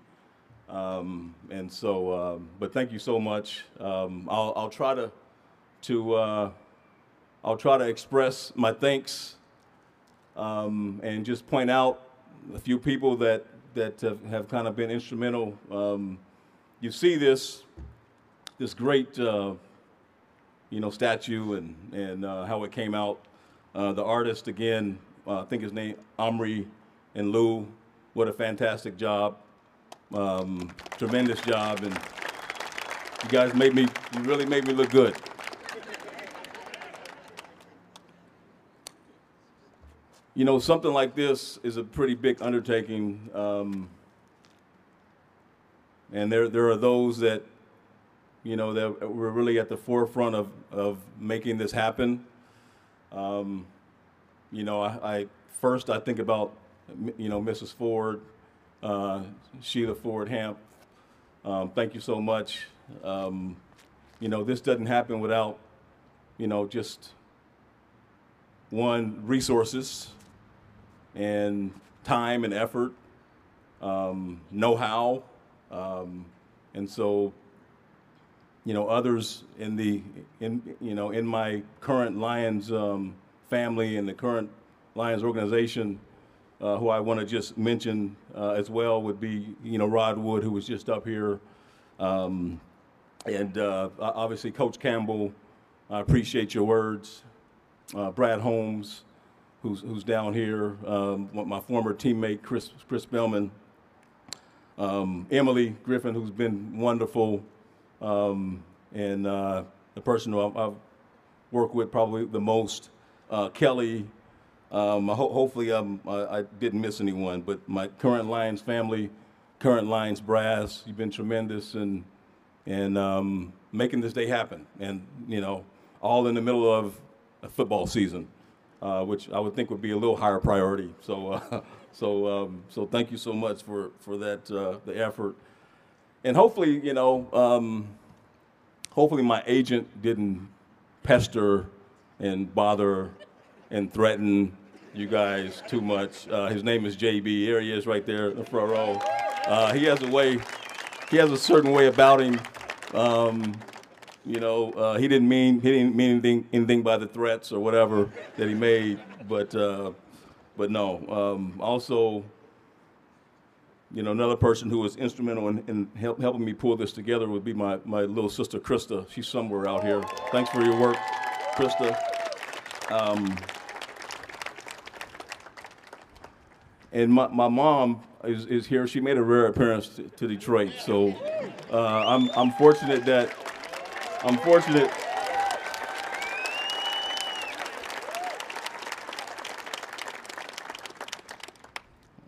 Um, and so, um, but thank you so much. Um, I'll, I'll try to, to uh, I'll try to express my thanks um, and just point out a few people that that have, have kind of been instrumental. Um, you see this this great uh, you know statue and and uh, how it came out. Uh, the artist again, uh, I think his name Omri and Lou. What a fantastic job, um, tremendous job, and you guys made me. You really made me look good. you know, something like this is a pretty big undertaking. Um, and there, there are those that, you know, that were really at the forefront of, of making this happen. Um, you know, I, I, first I think about, you know, Mrs. Ford, uh, Sheila Ford Hamp. Um, thank you so much. Um, you know, this doesn't happen without, you know, just one resources and time and effort, um, know-how, um, and so you know others in the in you know in my current Lions um, family and the current Lions organization, uh, who I want to just mention uh, as well would be you know Rod Wood, who was just up here, um, and uh, obviously Coach Campbell. I appreciate your words. Uh, Brad Holmes, who's, who's down here, um, my former teammate Chris, Chris Spielman, um, Emily Griffin, who's been wonderful, um, and uh, the person who I've, I've, worked with probably the most, uh, Kelly. Um, ho- hopefully um, I, I, didn't miss anyone, but my current Lions family, current Lions brass, you've been tremendous and and um, making this day happen, and you know, all in the middle of a football season uh, which I would think would be a little higher priority. So, uh, so, um, so thank you so much for for that uh, the effort, and hopefully, you know, um, hopefully my agent didn't pester and bother and threaten you guys too much. Uh, his name is JB. Here he is, right there in the front row. Uh, he has a way. He has a certain way about him. Um, you know, uh, he didn't mean he didn't mean anything anything by the threats or whatever that he made, but uh, but no. Um, also, you know, another person who was instrumental in, in help, helping me pull this together would be my, my little sister, Krista. She's somewhere out here. Thanks for your work, Krista. Um, and my, my mom is, is here. She made a rare appearance to, to Detroit. So uh, I'm, I'm fortunate that, I'm fortunate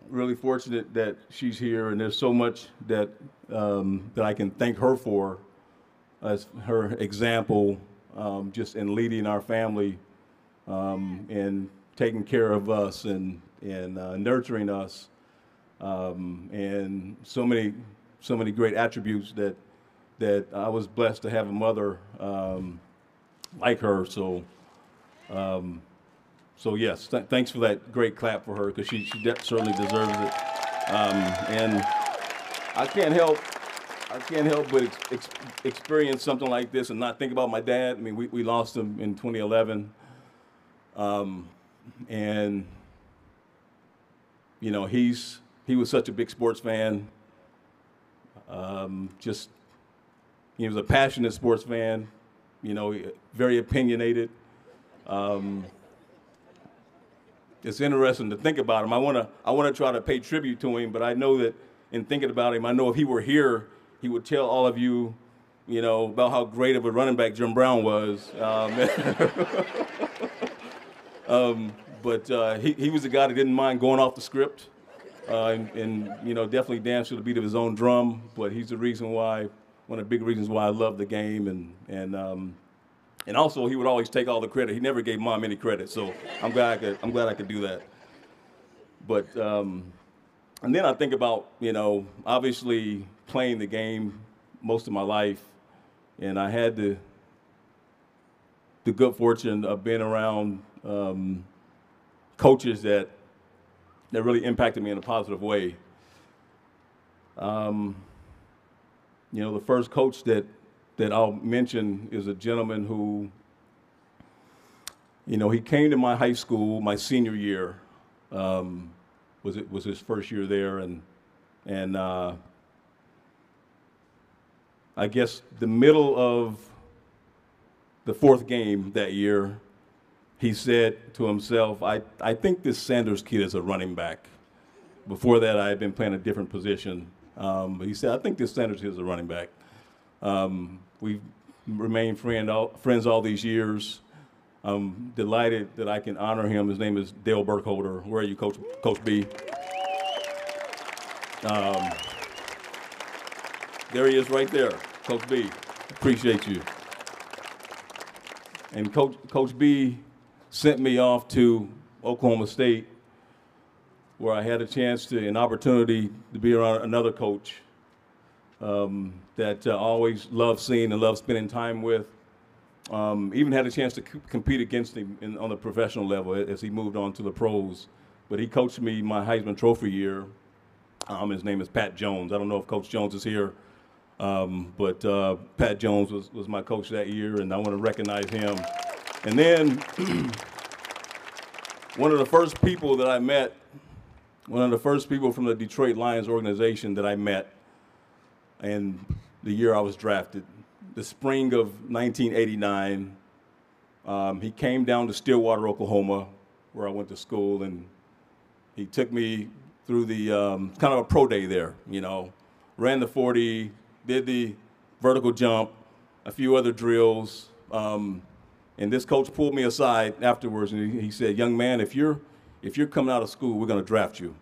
really fortunate that she's here, and there's so much that um, that I can thank her for, as her example, um, just in leading our family, um, and taking care of us, and and uh, nurturing us, um, and so many so many great attributes that that I was blessed to have a mother um, like her. So. Um, so yes, th- thanks for that great clap for her because she, she de- certainly deserves it. Um, and I can't help I can't help but ex- ex- experience something like this and not think about my dad. I mean, we, we lost him in 2011, um, and you know he's he was such a big sports fan. Um, just he was a passionate sports fan. You know, very opinionated. Um, it's interesting to think about him. I want to I want to try to pay tribute to him, but I know that in thinking about him, I know if he were here, he would tell all of you, you know, about how great of a running back Jim Brown was. Um, um, but uh, he he was a guy that didn't mind going off the script, uh, and, and, you know definitely danced to the beat of his own drum. But he's the reason why one of the big reasons why I love the game and and um, and also, he would always take all the credit. He never gave mom any credit, so I'm glad I could. I'm glad I could do that. But um, and then I think about you know obviously playing the game most of my life, and I had the the good fortune of being around um, coaches that that really impacted me in a positive way. Um, you know, the first coach that that I'll mention is a gentleman who, you know, he came to my high school my senior year. Um, was it was his first year there, and and uh, I guess the middle of the fourth game that year, he said to himself, "I I think this Sanders kid is a running back." Before that, I had been playing a different position. Um, but he said, "I think this Sanders kid is a running back." Um, we've remained friend all, friends all these years. I'm delighted that I can honor him. His name is Dale Burkholder. Where are you, Coach, Coach B? Um, there he is right there, Coach B. Appreciate you. And Coach, Coach B sent me off to Oklahoma State where I had a chance to, an opportunity to be around another coach um, that uh, always loved seeing and loved spending time with. Um, even had a chance to c- compete against him in, on the professional level as he moved on to the pros. But he coached me my Heisman Trophy year. Um, his name is Pat Jones. I don't know if Coach Jones is here, um, but uh, Pat Jones was, was my coach that year, and I want to recognize him. And then one of the first people that I met, one of the first people from the Detroit Lions organization that I met and the year I was drafted, the spring of 1989. Um, he came down to Stillwater, Oklahoma, where I went to school, and he took me through the um, kind of a pro day there. You know, ran the 40, did the vertical jump, a few other drills. Um, and this coach pulled me aside afterwards, and he, said, "Young man, if you're if you're coming out of school, we're going to draft you."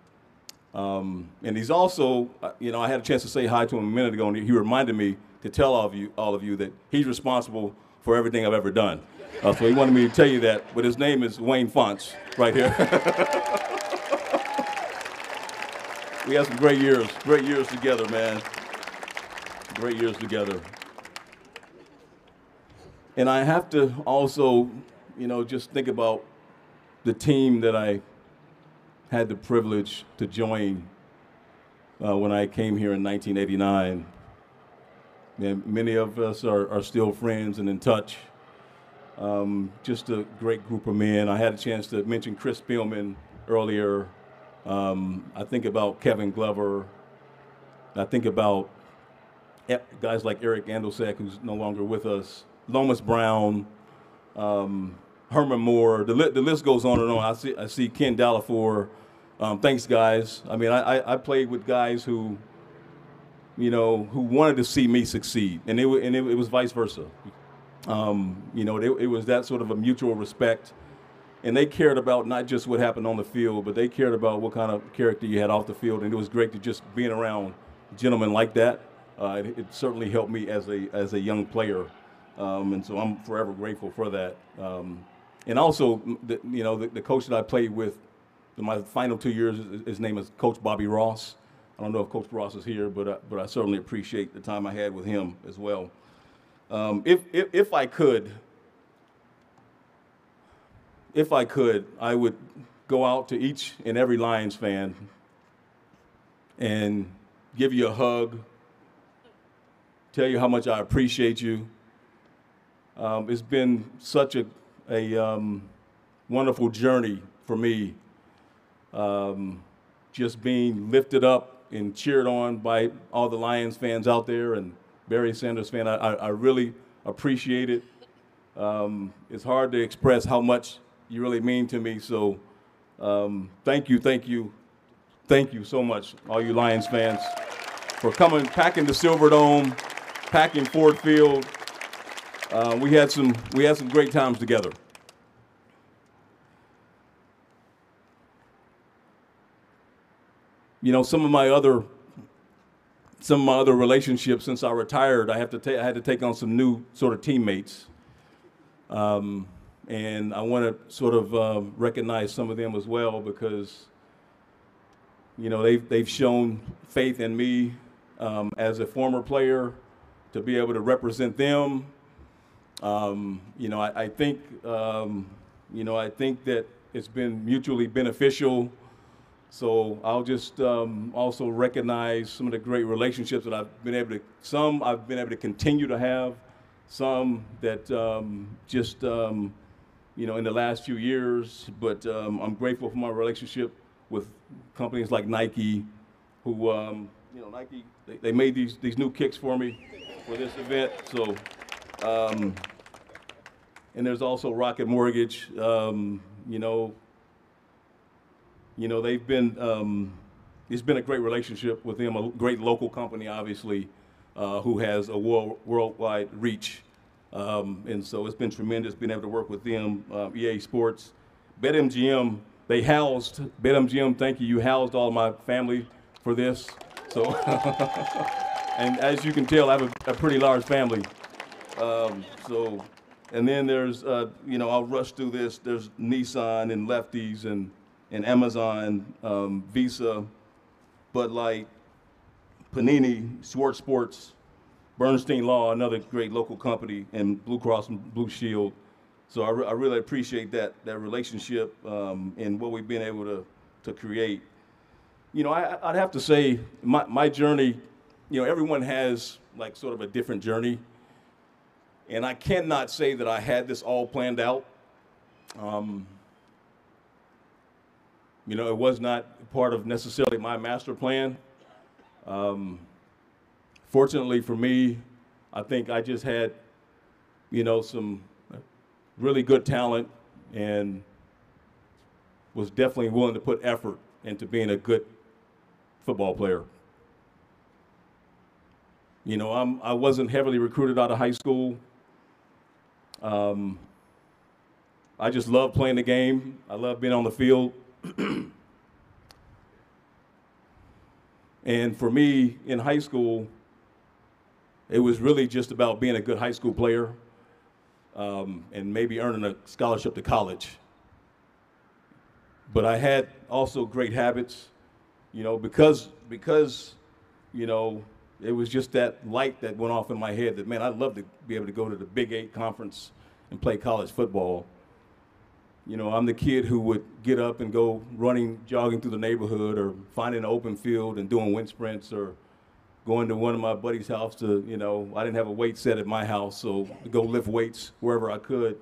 Um, and he's also, uh, you know, I had a chance to say hi to him a minute ago, and he reminded me to tell all of you, all of you that he's responsible for everything I've ever done. Uh, so he wanted me to tell you that. But his name is Wayne Fontes, right here. we had some great years, great years together, man. Great years together. And I have to also, you know, just think about the team that I had the privilege to join uh, when I came here in 1989. And many of us are, are still friends and in touch. Um, just a great group of men. I had a chance to mention Chris Spielman earlier. Um, I think about Kevin Glover, I think about guys like Eric Andolsek, who's no longer with us, Lomas Brown, um, Herman Moore. The, li- the list goes on and on. I see I see Ken Dallafior. Um, thanks, guys. I mean, I, I, I played with guys who, you know, who wanted to see me succeed, and it and it, it was vice versa. Um, you know, it, it was that sort of a mutual respect, and they cared about not just what happened on the field, but they cared about what kind of character you had off the field, and it was great to just being around gentlemen like that. Uh, it, it certainly helped me as a as a young player, um, and so I'm forever grateful for that. Um, and also, the, you know, the, the coach that I played with in my final two years, his- his name is Coach Bobby Ross. I don't know if Coach Ross is here, but I, but I certainly appreciate the time I had with him as well. Um, if, if if I could, if I could, I would go out to each and every Lions fan and give you a hug, tell you how much I appreciate you. Um, it's been such a, a um, wonderful journey for me, um, just being lifted up and cheered on by all the Lions fans out there and Barry Sanders fan. I, I, I really appreciate it. Um, it's hard to express how much you really mean to me. So um, thank you, thank you, thank you so much, all you Lions fans, for coming, packing the Silverdome, packing Ford Field. Uh, we had some we had some great times together. You know, some of my other some of my other relationships since I retired, I have to ta- I had to take on some new sort of teammates. Um, and I want to sort of um, recognize some of them as well because, you know, they've, they've shown faith in me um, as a former player to be able to represent them. Um, you know, I, I think, um, you know, I think that it's been mutually beneficial. So I'll just um, also recognize some of the great relationships that I've been able to, some I've been able to continue to have, some that um, just, um, you know, in the last few years. But um, I'm grateful for my relationship with companies like Nike, who, you know, Nike, they, they made these, these new kicks for me for this event. So, um, and there's also Rocket Mortgage, um, you know, you know, they've been, um, it's been a great relationship with them, a great local company, obviously, uh, who has a world, worldwide reach. Um, and so it's been tremendous being able to work with them, uh, EA Sports. BetMGM, they housed, BetMGM, thank you, you housed all my family for this. So, and as you can tell, I have a, a pretty large family. Um, so, and then there's, uh, you know, I'll rush through this. There's Nissan and Lefties and, and Amazon, um, Visa, Bud Light, Panini, Schwartz Sports, Bernstein Law, another great local company, and Blue Cross and Blue Shield. So I, re- I really appreciate that that relationship um, and what we've been able to to create. You know, I, I'd have to say my my journey. You know, everyone has like sort of a different journey, and I cannot say that I had this all planned out. Um, you know, it was not part of necessarily my master plan. Um, fortunately for me, I think I just had, you know, some really good talent and was definitely willing to put effort into being a good football player. You know, I'm, I wasn't heavily recruited out of high school. Um, I just love playing the game. I love being on the field. and for me in high school, it was really just about being a good high school player um, and maybe earning a scholarship to college. But I had also great habits, you know, because because you know it was just that light that went off in my head that man, I'd love to be able to go to the Big Eight conference and play college football. You know, I'm the kid who would get up and go running, jogging through the neighborhood, or finding an open field and doing wind sprints, or going to one of my buddies' house to, you know, I didn't have a weight set at my house, so go lift weights wherever I could.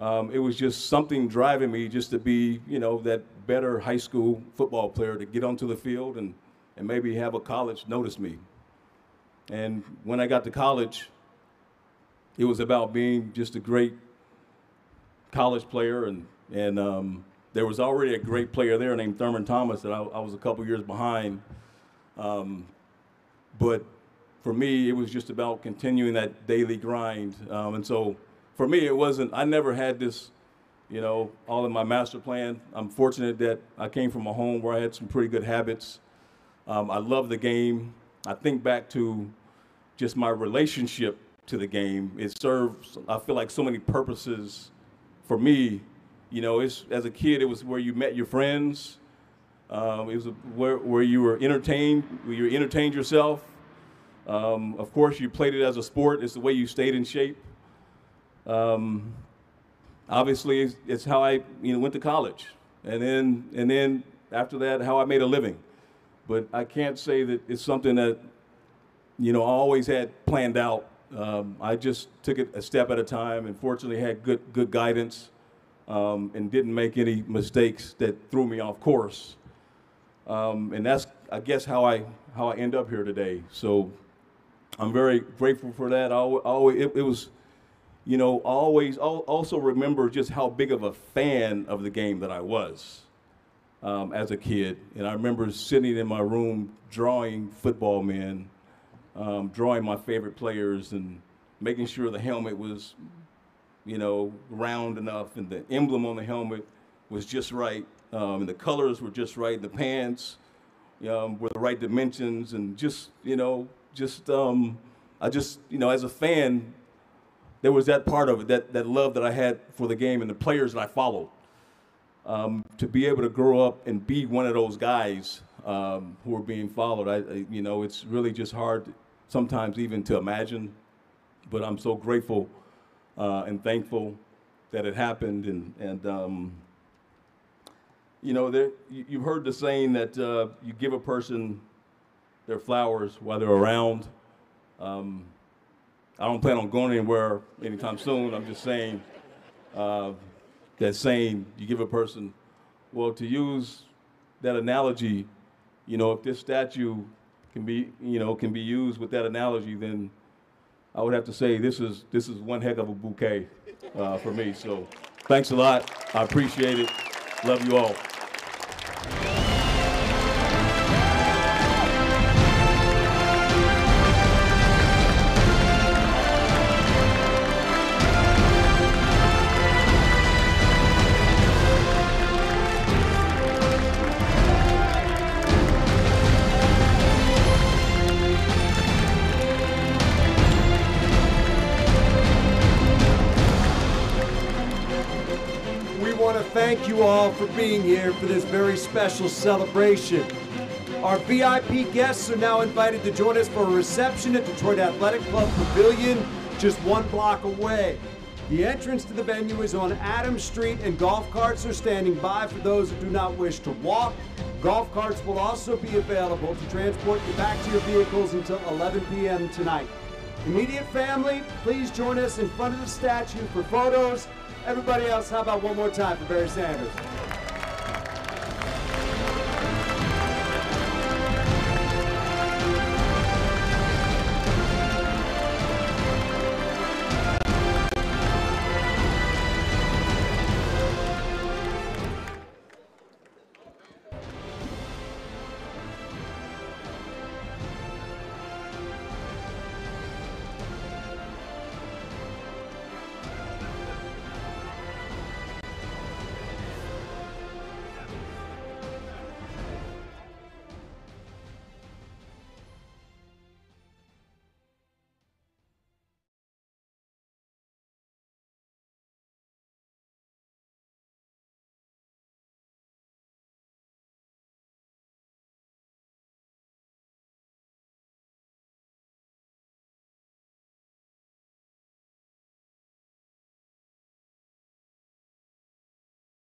Um, it was just something driving me just to be, you know, that better high school football player to get onto the field and, and maybe have a college notice me. And when I got to college, it was about being just a great college player, and and um, there was already a great player there named Thurman Thomas that I, I was a couple years behind. Um, but for me, it was just about continuing that daily grind. Um, and so for me, it wasn't, I never had this, you know, all in my master plan. I'm fortunate that I came from a home where I had some pretty good habits. Um, I love the game. I think back to just my relationship to the game. It serves, I feel like, so many purposes for me. You know, it's, as a kid, it was where you met your friends. Um, it was where, where you were entertained, where you entertained yourself. Um, of course, you played it as a sport. It's the way you stayed in shape. Um, obviously, it's, it's, how I you know went to college, and then and then after that, how I made a living. But I can't say that it's something that you know I always had planned out. Um, I just took it a step at a time, and fortunately had good good guidance, um, and didn't make any mistakes that threw me off course. Um, and that's I guess how I how I end up here today. So I'm very grateful for that. I always, it, it was, you know, always also remember just how big of a fan of the game that I was um, as a kid. And I remember sitting in my room drawing football men, um, drawing my favorite players, and making sure the helmet was, you know, round enough and the emblem on the helmet was just right, um, and the colors were just right, the pants um, were the right dimensions, and just, you know, just um, I just you know as a fan, there was that part of it that that love that I had for the game and the players that I followed. Um, to be able to grow up and be one of those guys um, who are being followed, I, I, you know, it's really just hard sometimes even to imagine. But I'm so grateful uh, and thankful that it happened, and and um, you know, there, you, have heard the saying that uh, you give a person their flowers while they're around. Um, I don't plan on going anywhere anytime soon. I'm just saying uh, that saying you give a person, well, to use that analogy, you know, if this statue can be, you know, can be used with that analogy, then I would have to say this is this is one heck of a bouquet uh, for me. So thanks a lot. I appreciate it. Love you all. Being here for this very special celebration. Our VIP guests are now invited to join us for a reception at Detroit Athletic Club Pavilion, just one block away. The entrance to the venue is on Adams Street, and golf carts are standing by for those who do not wish to walk. Golf carts will also be available to transport you back to your vehicles until 11 p.m. tonight. Immediate family, please join us in front of the statue for photos Everybody else, how about one more time for Barry Sanders?